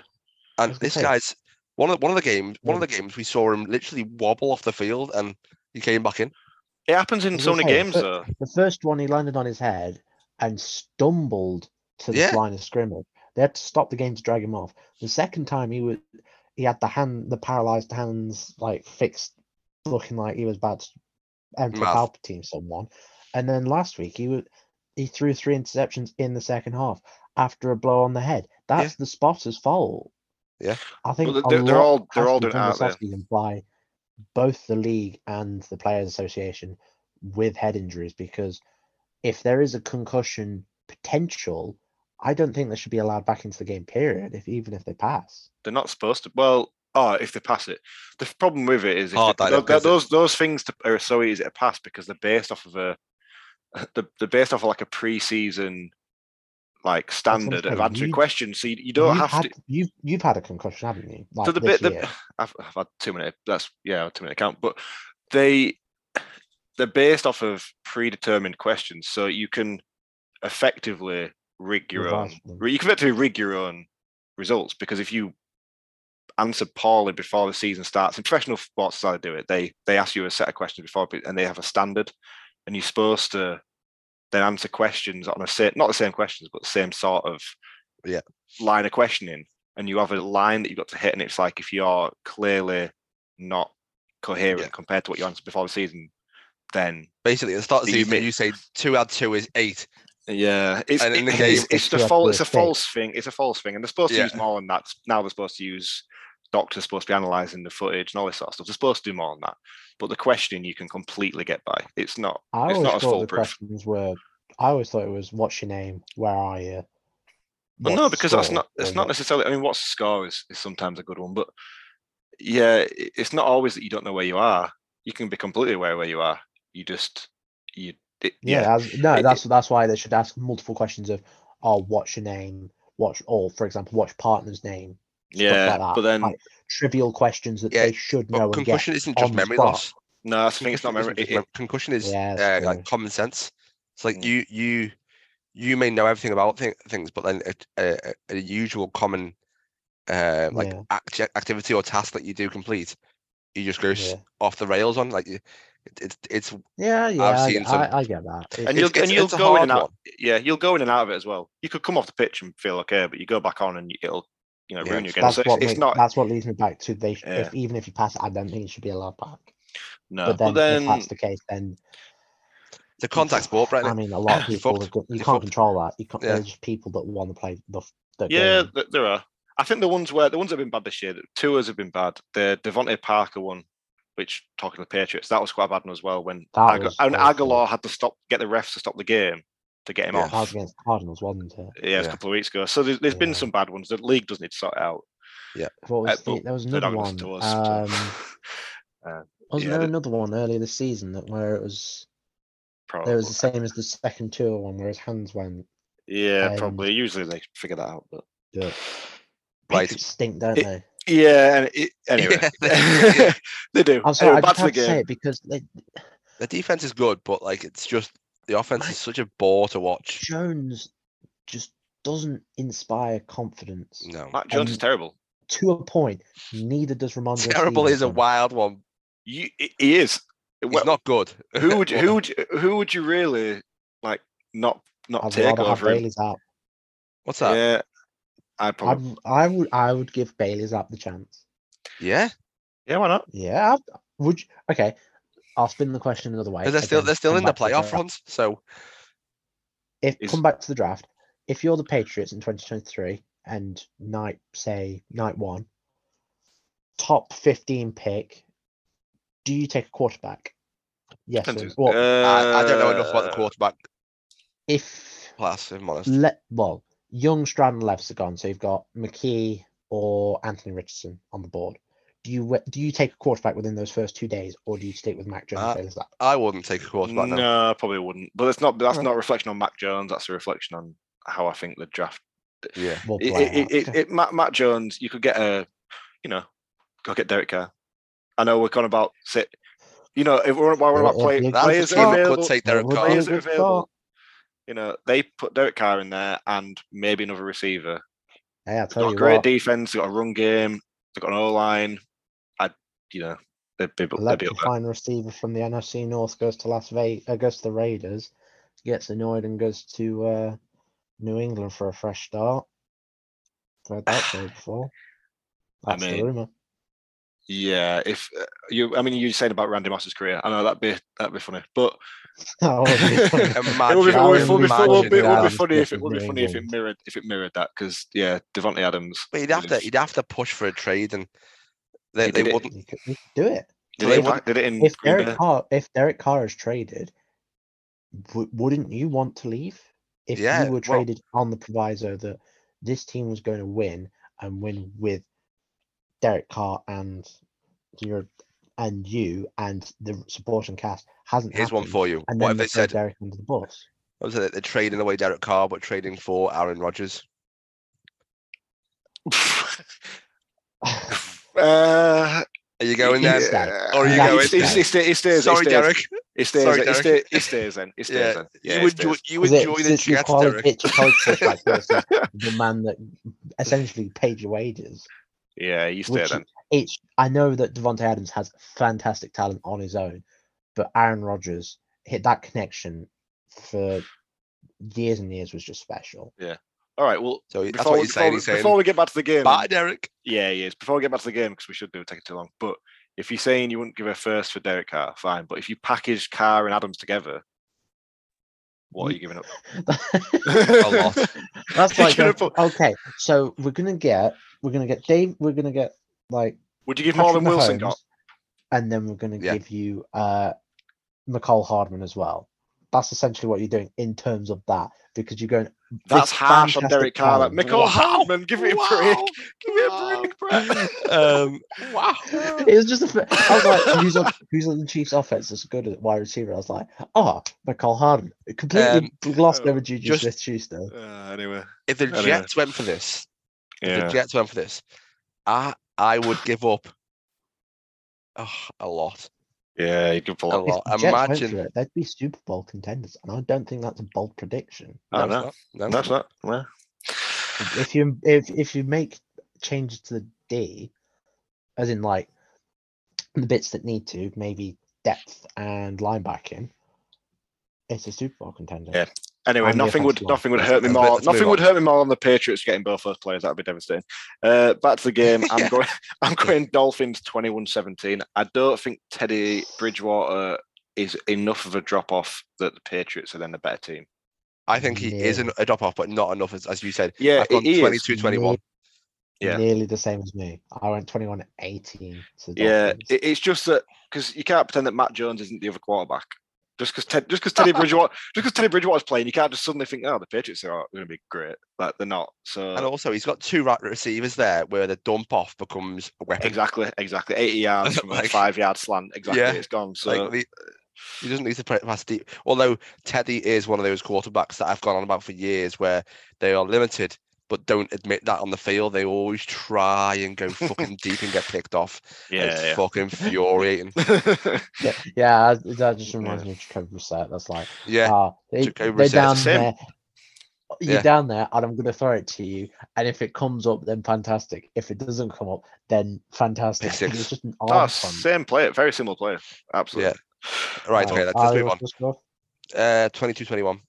And was this say- guy's one of one of the games. One of the games we saw him literally wobble off the field, and he came back in. It happens in I so many say, the games though. The first one, he landed on his head and stumbled to the Yeah. line of scrimmage. They had to stop the game to drag him off. The second time, he was he had the hand, the paralyzed hands, like fixed, looking like he was about to enter Mouth. Palpatine someone. And then last week, he was he threw three interceptions in the second half after a blow on the head. That's the spotter's fault. Yeah. I think Well, they're- they're all- they're all doing out there. by both the league and the Players Association with head injuries because if there is a concussion potential, I don't think they should be allowed back into the game. Period. If even if they pass, They're not supposed to. Well, oh, if they pass it, the problem with it is if Hard, they- I know, tho- tho- it- those those things to, are so easy to pass because they're based off of a they're, they're based off of like a pre-season like That's what I'm standard of saying, answering questions. So you, you don't you've had, to. You've you've had a concussion, haven't you? Like So the bit, the. I've, I've had too many. That's yeah, too many count. But they they're based off of predetermined questions, so you can effectively rig your own. Revise them. re- You can effectively rig your own results because if you answer poorly before the season starts, in professional sports, how they do it, they they ask you a set of questions before, and they have a standard, and you're supposed to then answer questions on a same, not the same questions, but the same sort of Yeah. line of questioning and you have a line that you've got to hit, and it's like if you're clearly not coherent Yeah. compared to what you answered before the season, then Basically, at the start of the season, you say two add two is eight. Yeah, it's And in the it- game, it's, it's it's the two false. It's a a false thing. It's a false thing, and they're supposed to use more than that. Now they're supposed to use doctors supposed to be analysing the footage and all this sort of stuff. They're supposed to do more than that. But the questioning you can completely get by. It's not. I it's always not as thought the foolproof. questions were. I always thought it was what's your name, where are you? Well, what's no, because that's not. It's not necessarily. I mean, what's the score is is sometimes a good one, but yeah, it's not always that you don't know where you are. You can be completely aware where you are. You just you. It, Yeah, yeah, no, it- that's that's why they should ask multiple questions of, oh, what's your name? What's or for example, what's partner's name? Yeah. like that. But then like trivial questions that Yeah, they should know and get. concussion isn't just memory spot. loss. no, I think it's not memory. isn't it- concussion is Yeah, uh, like common sense. It's like Mm. you you you may know everything about thi- things, but then a, a, a usual common uh, like Yeah. act- activity or task that you do complete, you just go off the rails on. Like you- it, it's it's Yeah, yeah, I've I, some- I, I get that. It's- and you'll it's- and you'll go in and hard out. Yeah, you'll go in and out of it as well. You could come off the pitch and feel okay, but you go back on and it'll you know Yeah, ruin you again. that's So it's, what it's makes- not that's what leads me back to they. Yeah. If even if you pass it, I don't think it should be allowed back. no. but then, but then if that's the case, then the contact sport, right? I mean, a lot of people fucked. have got- you can't fucked. control that. You can't. Yeah. There's just people that want to play the f- the Yeah, game. there are. I think the ones where the ones that have been bad this year, the tours have been bad. The DeVante Parker one, which talking to the Patriots, that was quite a bad one as well. When That Ag- was and. Aguilar had to stop, get the refs to stop the game to get him Yeah. off. That was against the Cardinals, wasn't it? Yeah, it was a couple of weeks ago. So there's, there's been some bad ones. The league does need to sort it out. What was Uh, the, there was another one. gonna us, Um, so- Uh, wasn't yeah, there another one earlier this season that where it was Probably. It was the same as the second Tua one where his hands went. Yeah, um, probably. Usually they figure that out, but Yeah. Right. Patriots stink, don't It- they? Yeah. And it, anyway, Yeah, they do. I'm sorry, Anyway, I back just have to say it because they, The defense is good, but like it's just the offense is such a bore to watch. Jones just doesn't inspire confidence. No, Mac Jones is terrible. To a point, neither does Rhamondre. terrible is a wild one. You, he is. He's Well, not good. who would you, who would you, who would you really like not not I'd take rather have over him? Bailey's out. What's that? Yeah, I probably. I'd, I would. I would give Bailey's up the chance. Yeah, Yeah, why not? Yeah. I'd- Would you, okay. I'll spin the question another way. because they're still they're still in the playoff draft. runs. So If Is- come back to the draft, if you're the Patriots in 2023 and night say night one, top 15 pick, do you take a quarterback? Yes. Or, Depends who's- well, I, I don't know enough about the Uh, quarterback if class. If I'm honest. let well, Young, Stroud, and Levis are gone, so you've got McKee or Anthony Richardson on the board. Do you do you take a quarterback within those first two days, or do you stick with Mac Jones? Uh, Bailey's? I wouldn't take a quarterback No, now. I probably wouldn't. But it's not. That's Alright. not a reflection on Mac Jones. That's a reflection on how I think the draft. Yeah, We'll It, play it, it, it, Mac, Mac Jones, you could get a, you know, go get Derek Carr. I know we're going about sit. You know, if we're, while we're Well, about if play, you- That's players the that team are that available, could take Derek Carr. players that are good available. You know, they put Derek Carr in there and maybe another receiver. Hey, I They've tell you great what, defense. They've got a run game. They've got an O line. I, you know, they'd be, they'd be the up there. fine receiver from the NFC North goes to Las Vegas, uh, goes to the Raiders, gets annoyed and goes to uh, New England for a fresh start. I've heard that before. I mean, the rumor. Yeah, if uh, you, I mean, you saying about Randy Moss's career, I know that'd be that'd be funny, but Oh, that would it would be, it would be, it would be, it would be, it would be funny if it would be funny if it mirrored if it mirrored that because yeah, Davante Adams. But you'd have to is- you'd have to push for a trade, and they, they wouldn't. You could, you could do it. did, they it, did it in If Derek Bay? Carr, if Derek Carr is traded, w- wouldn't you want to leave? If Yeah, you were well- traded on the proviso that this team was going to win and win with Derek Carr and your and you and the supporting cast hasn't. Here's one for you. And What then if they throw said, Derek under the bus? what was it, they're trading away Derek Carr, but trading for Aaron Rodgers? uh, Are you going yeah, then? Or are you Yeah, going? He, he, he, stays, he. Sorry, he Derek. He stays. Sorry, he, Derek. stays he stays then. He stays Yeah, then. Yeah, you he enjoy you Is it- enjoy the it your Derek. it's your college the man that essentially paid your wages. Yeah, you stay Which then. It's I know that Davante Adams has fantastic talent on his own, but Aaron Rodgers hit that connection for years and years was just special. Yeah. All right. Well, So that's before, what we- he's saying. before, saying, before we get back to the game, bye, Derek. Yeah, he is. Before we get back to the game, because we should do it taking too long. But if you're saying you wouldn't give a first for Derek Carr, fine. But if you package Carr and Adams together, what are you giving up? A lot. That's You're like a- okay. So we're gonna get we're gonna get Dave. We're gonna get like Would you give more Patrick than Wilson got? and then we're gonna Yeah. give you uh Mecole Hardman as well. That's essentially what you're doing in terms of that because you're going. That's harsh on fantastic Derek Carr. Like. Michael Hardman, give it a break. Give it a break, Brett. Um, wow. It was just a. fa- I was like, who's on who's on the Chiefs' offense that's good at wide receiver? I was like, oh, Mecole Hardman. It completely glossed oh, over Juju just- Smith-Schuster. Uh, anyway, If the Anyway. Jets went for this, if yeah. the Jets went for this, I I would give up oh, a lot. Yeah, you give a A lot. lot. If the Jets went Imagine. for it, they'd be Super Bowl contenders, and I don't think that's a bold prediction. I No, know. it's not. No, That's not. Well, If you if if you make changes to the D, as in like the bits that need to, maybe depth and linebacking, it's a Super Bowl contender. Yeah. Anyway, And nothing would line. nothing would hurt me more. let's Nothing would on. hurt me more than the Patriots getting both those players. That would be devastating. Uh, back to the game. I'm Yeah. going. I'm going Dolphins 21-17. I don't think Teddy Bridgewater is enough of a drop off that the Patriots are then a better team. I think he is an, a drop off, but not enough, as, as you said. Yeah, I've gone he 22 21. Yeah. Nearly the same as me. I went 21 18 Yeah, it, it's just that because you can't pretend that Mac Jones isn't the other quarterback. Just because Ted, just because Teddy Bridgewater, just because Teddy Bridgewater's playing, you can't just suddenly think, oh, the Patriots are going to be great. Like they're not. So And also, he's got two right receivers there where the dump off becomes a weapon. Exactly, exactly. 80 yards from a five yard slant. Exactly. Yeah, It's gone. So Like the, He doesn't need to pass deep. Although Teddy is one of those quarterbacks that I've gone on about for years, where they are limited but don't admit that on the field. They always try and go fucking deep and get picked off. Yeah, it's yeah. fucking infuriating. Yeah, yeah, that just reminds me of Jacoby Brissett. That's like, Yeah, ah, they, they're down the there. You're Yeah. down there, and I'm going to throw it to you. And if it comes up, then fantastic. If it doesn't come up, then fantastic. It's just an Oh, same player, very similar player. Absolutely. Yeah. Right, Uh, okay, let's, uh, let's move on. the? Uh, 22-21.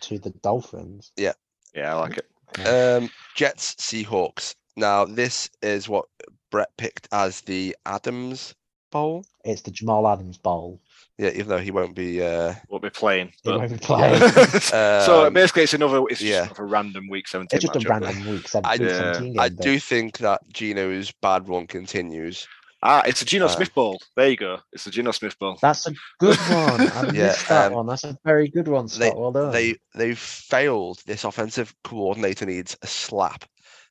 To the Dolphins. Yeah. Yeah, I like it. Um, Jets Seahawks. Now this is what Brett picked as the Adams Bowl. It's the Jamal Adams Bowl. Yeah, even though he won't be. Uh, Won't be playing. He won't be playing. so um, basically, it's another. It's yeah. just a random week seventeen. It's just a random week, seven, I, Yeah. 17 game. I do think that Geno's bad run continues. Ah, it's a Geno Uh, Smith ball. There you go. It's a Geno Smith ball. That's a good one. I Yeah, missed that um, one. That's a very good one, they- Scott. well done. They they've failed. This offensive coordinator needs a slap.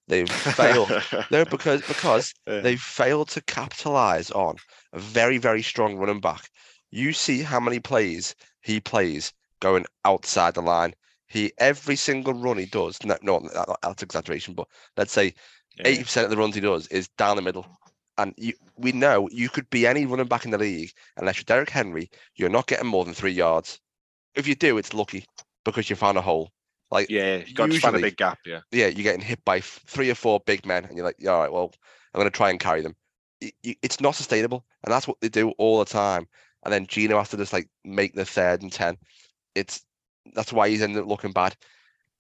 They've failed. no, because because Yeah. they've failed to capitalize on a very very strong running back. You see how many plays he plays going outside the line. He every single run he does. No, no, that- that's exaggeration, but let's say Yeah. eighty percent of the runs he does is down the middle. And you, we know you could be any running back in the league, unless you're Derrick Henry, you're not getting more than three yards. If you do, it's lucky because you found a hole. Like Yeah, you got to find a big gap. Yeah. yeah, you're getting hit by three or four big men, and you're like, yeah, all right, well, I'm going to try and carry them. Y- y- It's not sustainable, and that's what they do all the time. And then Geno has to just like make the third and ten. It's that's why he's ended up looking bad.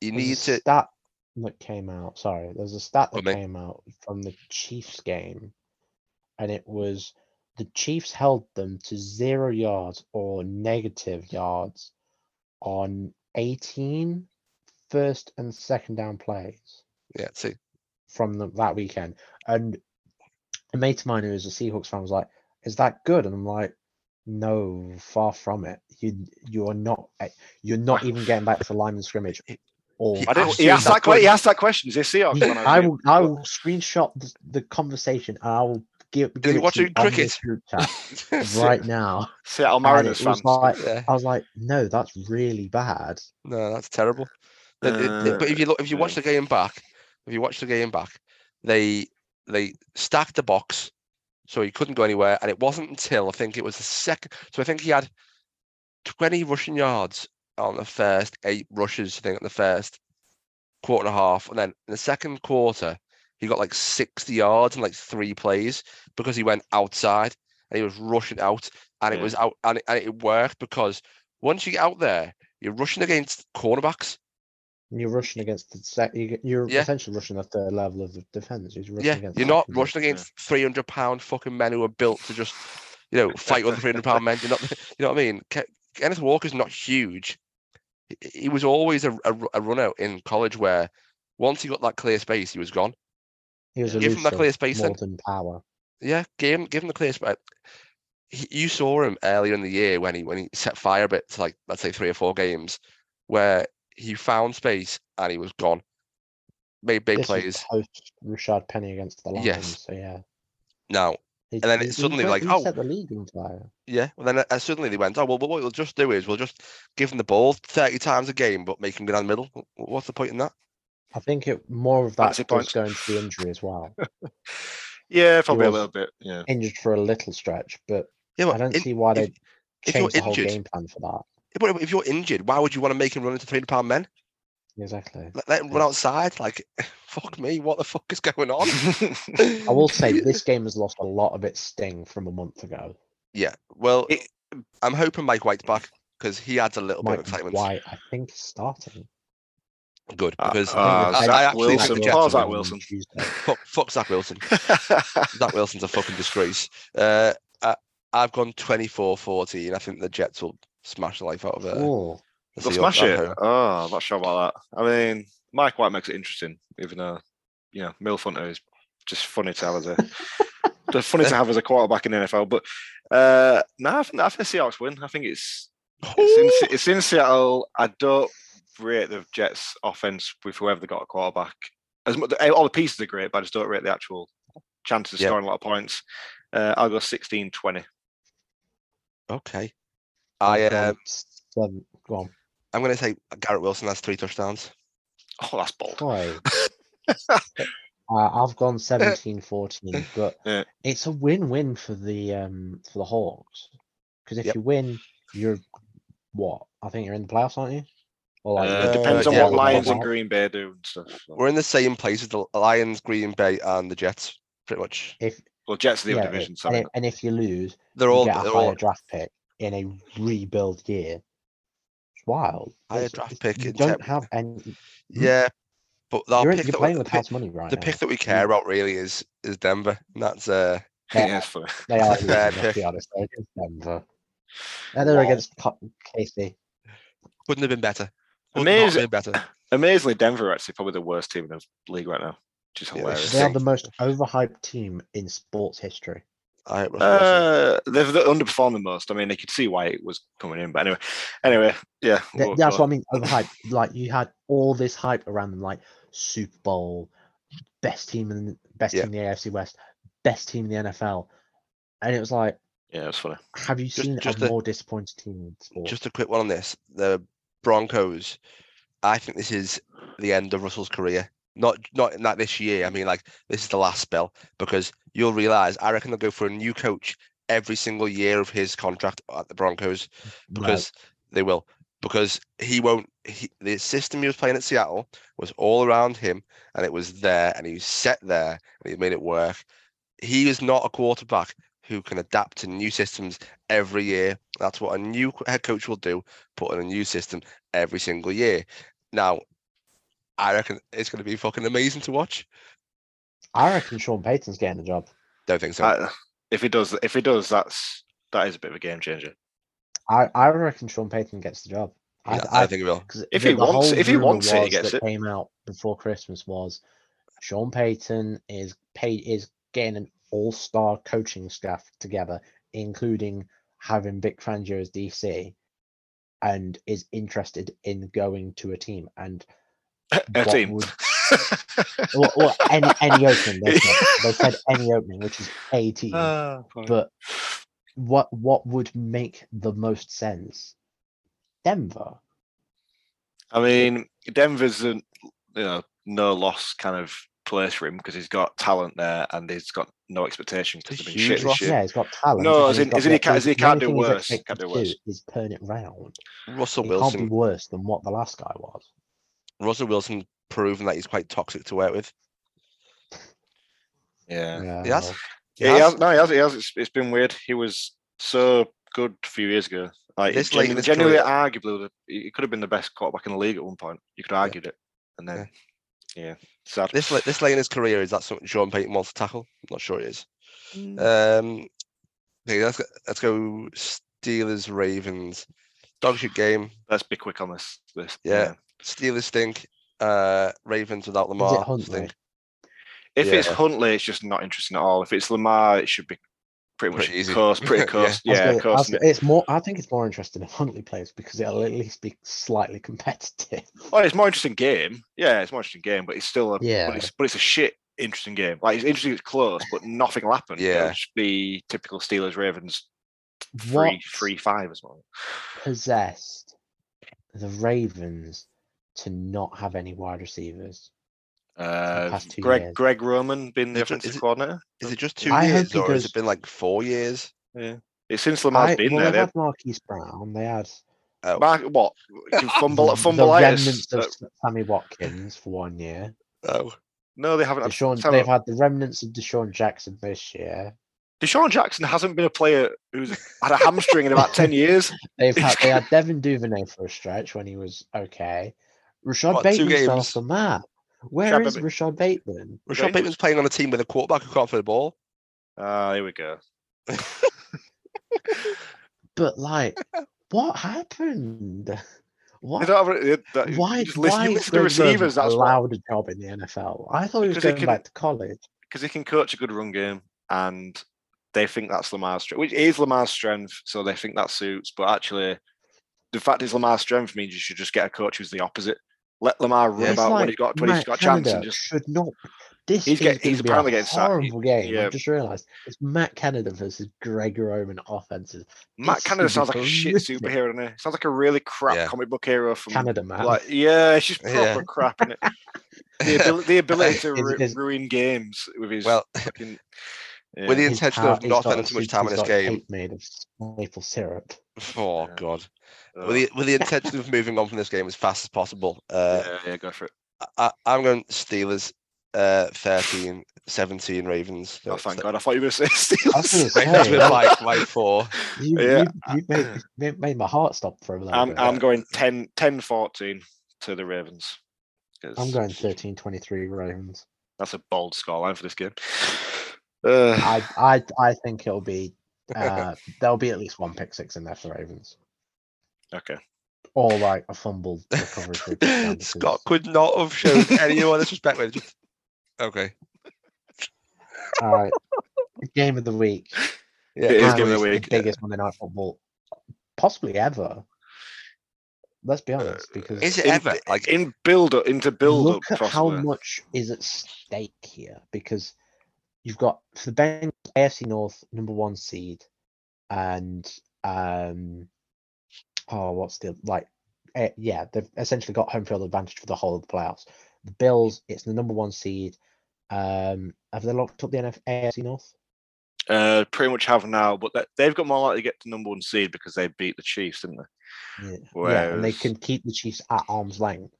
You There's need to. stat that came out. Sorry, there's a stat that Go on, mate. came out from the Chiefs game, and it was the Chiefs held them to zero yards or negative yards on 18 first and second down plays Yeah, see, from the, that weekend. And a mate of mine who is a Seahawks fan was like, "Is that good?" And I'm like, "No, far from it. You you are not. eh, You're not even getting back to the line of scrimmage." Or I didn't, he asked that that. que- He question. asked that question. Is it Seahawks? Ye- I I will I will screenshot the, the conversation and I will give, Is give he it watching you cricket? chat right now. Seattle And Mariners it was fans. like Yeah. I was like, no, that's really bad. no, that's terrible. But it- it- Uh, but if you look, if you watch the game back, if you watch the game back, they they stacked the box, so he couldn't go anywhere. And it wasn't until I think it was the second. So I think he had twenty rushing yards on the first eight rushes. I think in the first quarter and a half, and then in the second quarter, he got like sixty yards in like three plays because he went outside and he was rushing out, and it was out, and it, and it worked because once you get out there, you're rushing against cornerbacks. You're rushing against the sec- you get- you're Yeah. essentially rushing at the level of the defense. You're rushing Yeah, against you're not secondary. rushing against three hundred pound fucking men who are built to just, you know, fight other three hundred pound men. You're not, you know what I mean? Ke- Kenneth Walker's not huge. He- He was always a, a, a run out in college where once he got that clear space, he was gone. He was Give him that clear space more then. than power. Yeah, give him, give him the clear space. He, you saw him earlier in the year when he when he set fire a bit to like let's say three or four games, where he found space and he was gone. Made big This plays. post Rashaad Penny against the Lions. Yes. So yeah. Now And then he- it's he suddenly like, he oh. set the league on fire. Yeah, well then uh, suddenly they went, oh well, what we'll just do is we'll just give him the ball thirty times a game, but make him go down the middle. What's the point in that? I think it more of that Fancy does points. go into the injury as well. Yeah, probably a little bit. Yeah. Injured for a little stretch, but Yeah, I don't in- see why they changed the whole injured- game plan for that. But if you're injured, why would you want to make him run into three hundred pound men? Exactly. Let, let him run outside. Like, fuck me, what the fuck is going on? I will say this game has lost a lot of its sting from a month ago. Yeah, well, It- I'm hoping Mike White's back because he adds a little bit of excitement. White, I think, starting. Good Uh, because uh, I, I Zach actually like the Wilson. Jets to Zach. Wilson. Fuck, fuck Zach Wilson. Zach Wilson's a fucking disgrace. Uh, I, I've gone 24-14. I think the Jets will smash the life out of it. Oh, They'll smash it. Oh, I'm not sure about that. I mean, Mike White makes it interesting, even though, you know, Milf Hunter is just funny to have as a funny to have as a quarterback in the NFL. But uh no, I think, I think the Seahawks win. I think it's it's in, it's in Seattle. I don't rate the Jets offense with whoever they got a quarterback. As much, all the pieces are great, but I just don't rate the actual chances of Yeah. scoring a lot of points. Uh, I'll go 16-20. Okay. I've I gone um, seven. Go on. I'm going to say Garrett Wilson has three touchdowns. Oh, that's bold. Uh, I've gone 17-14, but Yeah. it's a win-win for the um for the Hawks because if Yep. you win, you're what? I think you're in the playoffs, aren't you? Or like Uh, you're- depends on yeah, what Lions and. Green Bay do and stuff. so. We're in the same place as the Lions, Green Bay, and the Jets, pretty much. If Well, Jets are the yeah, other it- division. and, Sorry. if, and if you lose, They're you all get a they're higher all draft pick in a rebuild year. It's wild. Higher It's- draft pick You don't Tep- have any. yeah. But our You're, pick you're that playing with the pick- house money right the now. pick that we care about really is is Denver. And that's uh They, yeah, it's they are losing, fair let's be pick. honest. They're against Denver. And they're Wow. against Co- KC. couldn't have been better. Could not have Amazing. better. Amazingly, Denver are actually probably the worst team in the league right now, which is Yeah, hilarious. They are the most overhyped team in sports history. I hope Russell Wilson- Uh, they've they've underperformed the most. I mean, they could see why it was coming in, but anyway, anyway, yeah. Th- we'll That's go what I mean. Overhyped. Like you had all this hype around them, like Super Bowl, best team in best Yeah. team in the AFC West, best team in the NFL, and it was like, Yeah, it's funny. have you Just- seen just a a- more disappointed team in sports? Just a quick one on this. The Broncos. I think this is the end of Russell's career. Not not not this year. I mean, like this is the last spell because you'll realize. I reckon they'll go for a new coach every single year of his contract at the Broncos because they will. Because he won't. He, the system he was playing at Seattle was all around him, and it was there, and he was set there, and he made it work. He is not a quarterback who can adapt to new systems every year. That's what a new head coach will do, put in a new system every single year. Now, I reckon it's going to be fucking amazing to watch. I reckon Sean Payton's getting the job. Don't think so. Uh, if he does, if he does, that's that is a bit of a game changer. I, I reckon Sean Payton gets the job. Yeah, I think he will. If the- he the wants- if he wants it, he was gets that it. Came out before Christmas was Sean Payton is paid is getting an all-star coaching staff together, including having Vic Fangio as DC, and is interested in going to a team and A team. would- or, or any any opening. They said, they said any opening, which is a team. Ah, Funny. but what what would make the most sense? Denver. I mean, Denver's a you know no loss kind of place for him because he's got talent there and he's got no expectations because A they've been huge shit this year. Yeah, he's got talent. No, and as in- as in he can't- as he can't do thing he's worse, expected can't do worse. Is turn it round. Russell It can't be Wilson. worse than what the last guy was. Russell Wilson proven that he's quite toxic to work with. Yeah. Yeah, He has. He Yeah, he has. has. No, he has. He has. It's, it's been weird. He was so good a few years ago. Like This this late in genu- his genuinely, arguably, he could have been the best quarterback in the league at one point. You could have argued it, and then yeah, sad. This this late in his career is that something Sean Payton wants to tackle? I'm not sure it is. Um, okay, let's go, let's go Steelers Ravens. Dog shit game. Let's be quick on this. This Yeah. Steelers stink. Uh, Ravens without Lamar Huntley? stink. If it's Huntley, it's just not interesting at all. If it's Lamar, it should be pretty much Pretty easy. coast, pretty Yeah. coast. I was yeah, gonna- I was coast. it's more. I think it's more interesting if Huntley plays because it'll at least be slightly competitive. Oh, it's more interesting game. Yeah, it's more interesting game, but it's still a Yeah. But it's, but it's a shit interesting game. Like it's interesting, it's close, but nothing will happen. Yeah. It'll just be typical Steelers Ravens What three three five as well. possessed the Ravens to not have any wide receivers? Uh, Greg years. Greg Roman being the Is it- offensive is it- coordinator. Is it just two I years or has it been like four years? Yeah, it's since Lamar's I, been well, there. they They had Marquise Brown. They had Oh, Mark, what fumble the, the fumbleitis? remnants of Uh, Sammy Watkins for one year. oh. no, they haven't. Deshaun, Sam- they've had the remnants of DeSean Jackson this year. DeSean Jackson hasn't been a player who's had a hamstring in about ten years. They've had they had Devin Duvernay for a stretch when he was okay. Rashod What, two Bateman fell off the map. Where Rashod is Bateman- Rashod Bateman? Rashod Right. Bateman's playing on a team with a quarterback who can't throw the ball. Ah, here we go. But like, what happened? They don't have a- that- you Why? just listen, why you listen to Greg receivers. Roman That's why. allowed a job in the NFL? I thought he was Because he going can- back to college. because he can coach a good run game and they think that's Lamar's strength, which is Lamar's strength. So they think that suits. But actually, the fact is Lamar's strength means you should just get a coach who's the opposite. Let Lamar run Yeah. about when he's got when he's Matt got a chance Canada and just should not. This He's is get- going he's to be apparently a getting sacked. horrible game. Yeah. I've just realised it's Matt Canada versus Greg Roman offenses. Matt This Canada sounds like a shit superhero, doesn't he? Sounds like a really crap Yeah. comic book hero from Canada man. Like, yeah, it's just proper Yeah. crap. Innit? The, abil- the ability to Is- ru- is- ruin games with his Well, fucking. Yeah. with the His intention hat- of not spending too much time in this game. made of maple syrup. Oh Yeah. god. With the with the intention of moving on from this game as fast as possible. Uh, yeah, yeah, go for it. I, I'm going Steelers, uh, 13, 17 Ravens. Oh, thank so- God. I thought you were going to say I was Steelers. gonna Ravens say, with like like four. You, Yeah. you, you made, made my heart stop for a little I'm, bit. I'm going 10, 10 14 to the Ravens. 'cause I'm going 13 23 Ravens. That's a bold scoreline for this game. Uh, I, I, I think it'll be, uh, there'll be at least one pick six in there for Ravens. okay. Or like a fumbled recovery for a touchdown. because- Scott could not have shown any more disrespect with just okay. All right. Game of the week. Yeah, It is game of the week. biggest Monday night football, possibly ever. Let's be honest, because Is it In- ever like In build up, into build look up, at how much is at stake here. Because you've got for the Bengals, AFC North number one seed, and um, oh, what's the like? eh, yeah, they've essentially got home field advantage for the whole of the playoffs. The Bills, it's the number one seed. Um, have they locked up the NF- AFC North? Uh, pretty much have now, but they- they've got more likely to get to number one seed because they beat the Chiefs, didn't they? Yeah, yeah, and they can keep the Chiefs at arm's length.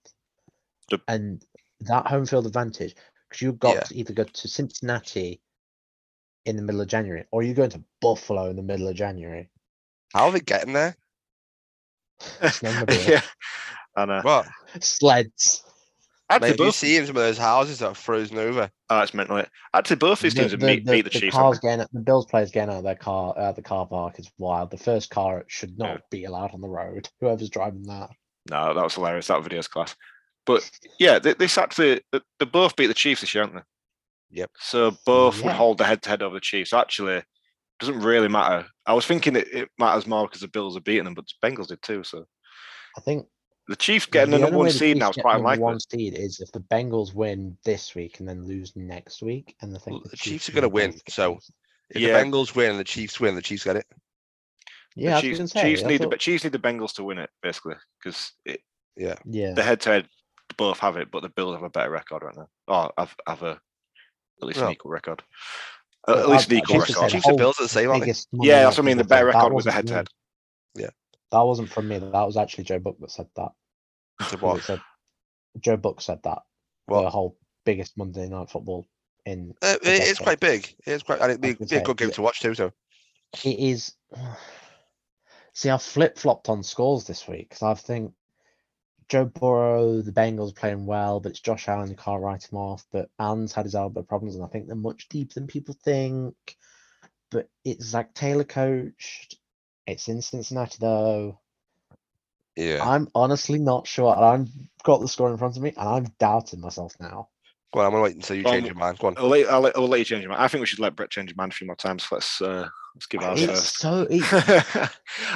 The- And that home field advantage, because you've got Yeah. to either go to Cincinnati in the middle of January, or you're going to Buffalo in the middle of January. how are they getting there? Snowmobile. yeah, I know. What? Sleds. Actually, Mate, have you both, seen some of those houses that are frozen over? oh, it's mental. Actually, both these teams have beat, beat the, Chiefs. cars haven't they? getting out- the Bills players getting out of their car, uh, the car park is wild. The first car should not Yeah. be allowed on the road. Whoever's driving that. No, that was hilarious. That video's class. But yeah, they, this actually they, they both beat the Chiefs this year, aren't they? Yep. So both would hold the head to head over the Chiefs. So actually, doesn't really matter. I was thinking it, it matters more because the Bills are beating them, but the Bengals did too. So I think the Chiefs getting the, only number one seed now is quite number unlikely. One seed is if the Bengals win this week and then lose next week, and I think Well, the, the Chiefs are gonna win, both so. If Yeah. the Bengals win and the Chiefs win, the Chiefs get it. yeah, I the was Chiefs, gonna say, Chiefs I need thought- the Chiefs need the Bengals to win it basically because Yeah. yeah. the head to head both have it, but the Bills have a better record right now. Oh, have have a at least an equal record. Uh, at least I- an equal guess to say record. the Chiefs and Bills are the same, aren't they? Yeah, that's what I mean. The Football better that record was the wasn't head to me. head. That wasn't from me. That was actually Joe Buck that said that. What? said, Joe Buck said that. The What? whole biggest Monday Night Football in. Uh, it's quite big. It's quite, and it'd be, I was a good game yeah. to watch too. So It is. See, I flip flopped on scores this week because I think Joe Burrow, the Bengals are playing well, but it's Josh Allen, you can't write him off. But Allen's had his elbow problems, and I think they're much deeper than people think. But it's Zac Taylor coached. It's in Cincinnati though. yeah. I'm honestly not sure. And I've got the score in front of me, and I'm doubting myself now. Go on, I'm gonna wait until you Um, change your mind. Go on. I'll let, I'll, let, I'll let you change your mind. I think we should let Brett change his mind a few more times. Let's uh, let's give ours It's first. so it's I-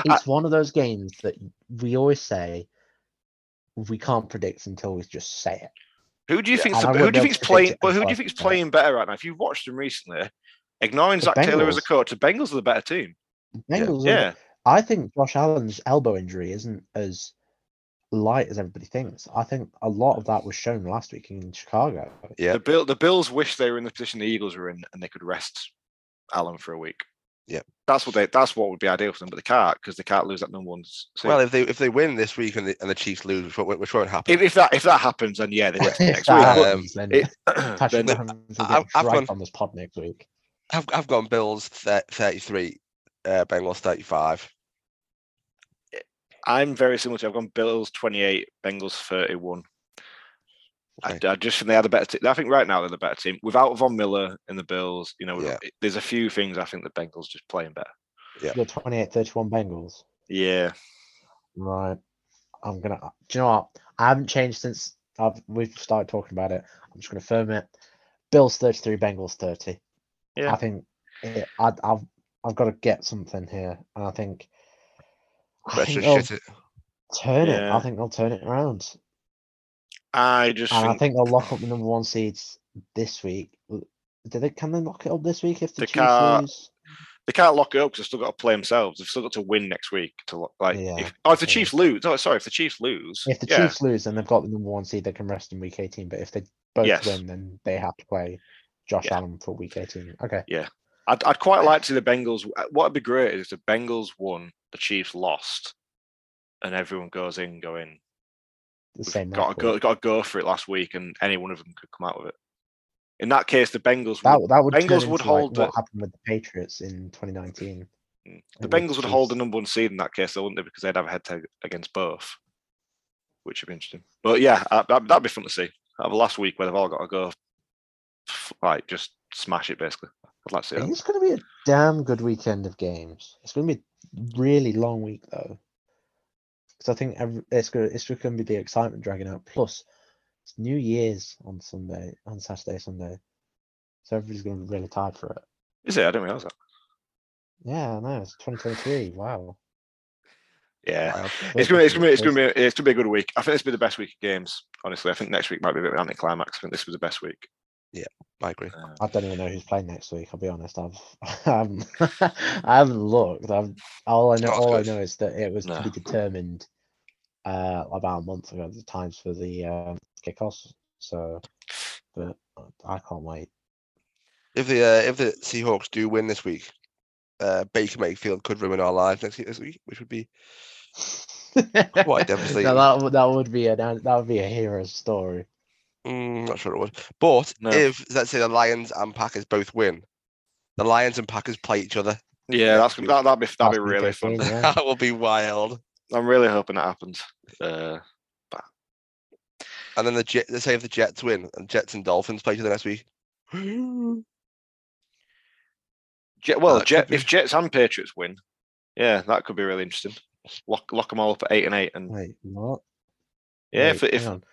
it's one of those games that we always say we can't predict until we just say it. who do you Yeah, think's and the- who do you think's playing? predict Well, who do you think's playing better right now? If you've watched them recently, ignoring The Zac Taylor as a coach, the Bengals are the better team. Bengals. are- Yeah, I think Josh Allen's elbow injury isn't as light as everybody thinks. I think a lot of that was shown last week in Chicago. Yeah. the Bill the Bills wish they were in the position the Eagles were in, and they could rest Allen for a week. Yeah. that's what they that's what would be ideal for them, but they can't because they can't lose that number one. s- seed. Well, if they if they win this week and the, and the Chiefs lose, which, won't- which won't happen. if, if that if that happens, then yeah, they rest them If next week. that But then it, Patrick then- I've- get I've right gone- on this pod next week. I've I've gone Bills 33, uh, Bengals 35. I'm very similar to you. I've gone Bills 28, Bengals 31. I, Okay. I just think they had a better team. I think right now they're the better team. Without Von Miller in the Bills, you know, Yeah. it- there's a few things I think the Bengals just playing better. Yeah. The 28 31 Bengals. Yeah. Right. I'm gonna. Uh, do you know what? I haven't changed since I've we've started talking about it. I'm just gonna firm it. Bills 33, Bengals 30. Yeah. I think it, I, I've I've got to get something here, and I think. I think just they'll shit it. turn it. I think they'll turn it around. I just And I think think they'll lock up the number one seeds this week. Did they? Can they lock it up this week if the They Chiefs can't- lose? they can't lock it up because they've still got to play themselves. They've still got to win next week to lock. Like, Yeah, if, oh, if the. Chiefs lose, oh, sorry, if the Chiefs lose, If the yeah, Chiefs lose, then they've got the number one seed. They can rest in week 18. But if they both Yes. win, then they have to play Josh Yeah. Allen for week 18. Okay. yeah. I'd, I'd quite like to see the Bengals. Uh, what would be great is if the Bengals won, the Chiefs lost, and everyone goes in going, The same. got to go, got to go for it last week, and any one of them could come out with it. In that case, the Bengals That would, that would Bengals would like hold what the, happened with the Patriots in 2019. the and Bengals would hold the number one seed in that case, though, wouldn't they? Because they'd have a head to against both, which would be interesting. But yeah, uh, that, that'd be fun to see. Have a last week where they've all got to go, like just smash it basically. I'd like to see. It's going to be a damn good weekend of games. It's going to be a really long week though, because I think every, it's going to, it's going to be the excitement dragging out. Plus, it's New Year's on Sunday, on Saturday, Sunday, so everybody's going to be really tired for it. Is it? I didn't realize that. Yeah, I know. It's 2023. Wow. Yeah, Wild. it's gonna, it's gonna, be, it's gonna be, it's gonna be a good week. I think this will be the best week of games. Honestly, I think next week might be a bit of an anticlimax. I think this was the best week. Yeah, I agree. Uh, I don't even know who's playing next week. I'll be honest. I've I haven't, I haven't looked. I've all I know. All I know is that it was to be determined uh, about a month ago. The times for the um, kickoffs. So, but I can't wait. If the uh, if the Seahawks do win this week, uh, Baker Mayfield could ruin our lives next this week, which would be Quite devastating. No, that would that would be a that would be a hero story. Mm, not sure it would. But No. if let's say the Lions and Packers both win, the Lions and Packers play each other. yeah, that's that, that'd be that'd That's be really fun. 18, yeah. that will be wild. I'm really hoping that happens. Uh, And then the Jet, let's say if the Jets win and Jets and Dolphins play each other next week. Jet, well, that Jet, could if Jets and Patriots win, yeah, that could be really interesting. Lock lock them all up at eight and eight, and Wait, what? yeah, Wait, if, if hang on.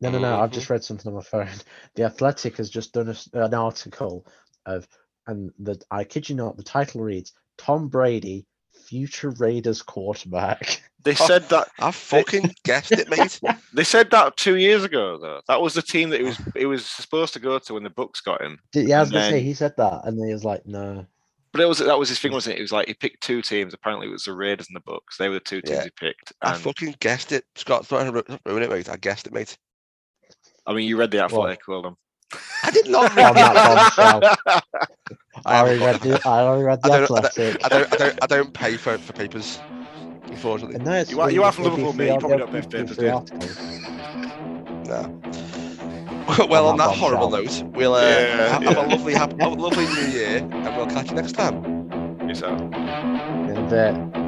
No, no, no. I've Mhm. just read something on my phone. The Athletic has just done a s an article of, and the I kid you not, the title reads Tom Brady, future Raiders quarterback. they said that I fucking guessed it, mate. they said that two years ago, though. That was the team that he was he was supposed to go to when the Bucs got him. Yeah, I was And gonna say he said that, and then he was like, no. But it was that was his thing, wasn't it? It was like he picked two teams. Apparently, it was the Raiders and the Bucs. They were the two teams Yeah. he picked. I fucking guessed it. Scott, not to ru- ruin it, mate. I guessed it, mate. I mean, you read the Athletic, well done. I did not On read that bombshell. I I already haven't read the I already read I the I don't, Athletic. I don't, I don't, I don't pay for, for papers, unfortunately. And no, You are- you are from Liverpool, mate. You probably don't pay be for free No. well, on On that that horrible bombshell. note, we'll uh, Yeah, have, have yeah. a lovely, have, have a lovely New Year, and we'll catch you next time. Peace out. In a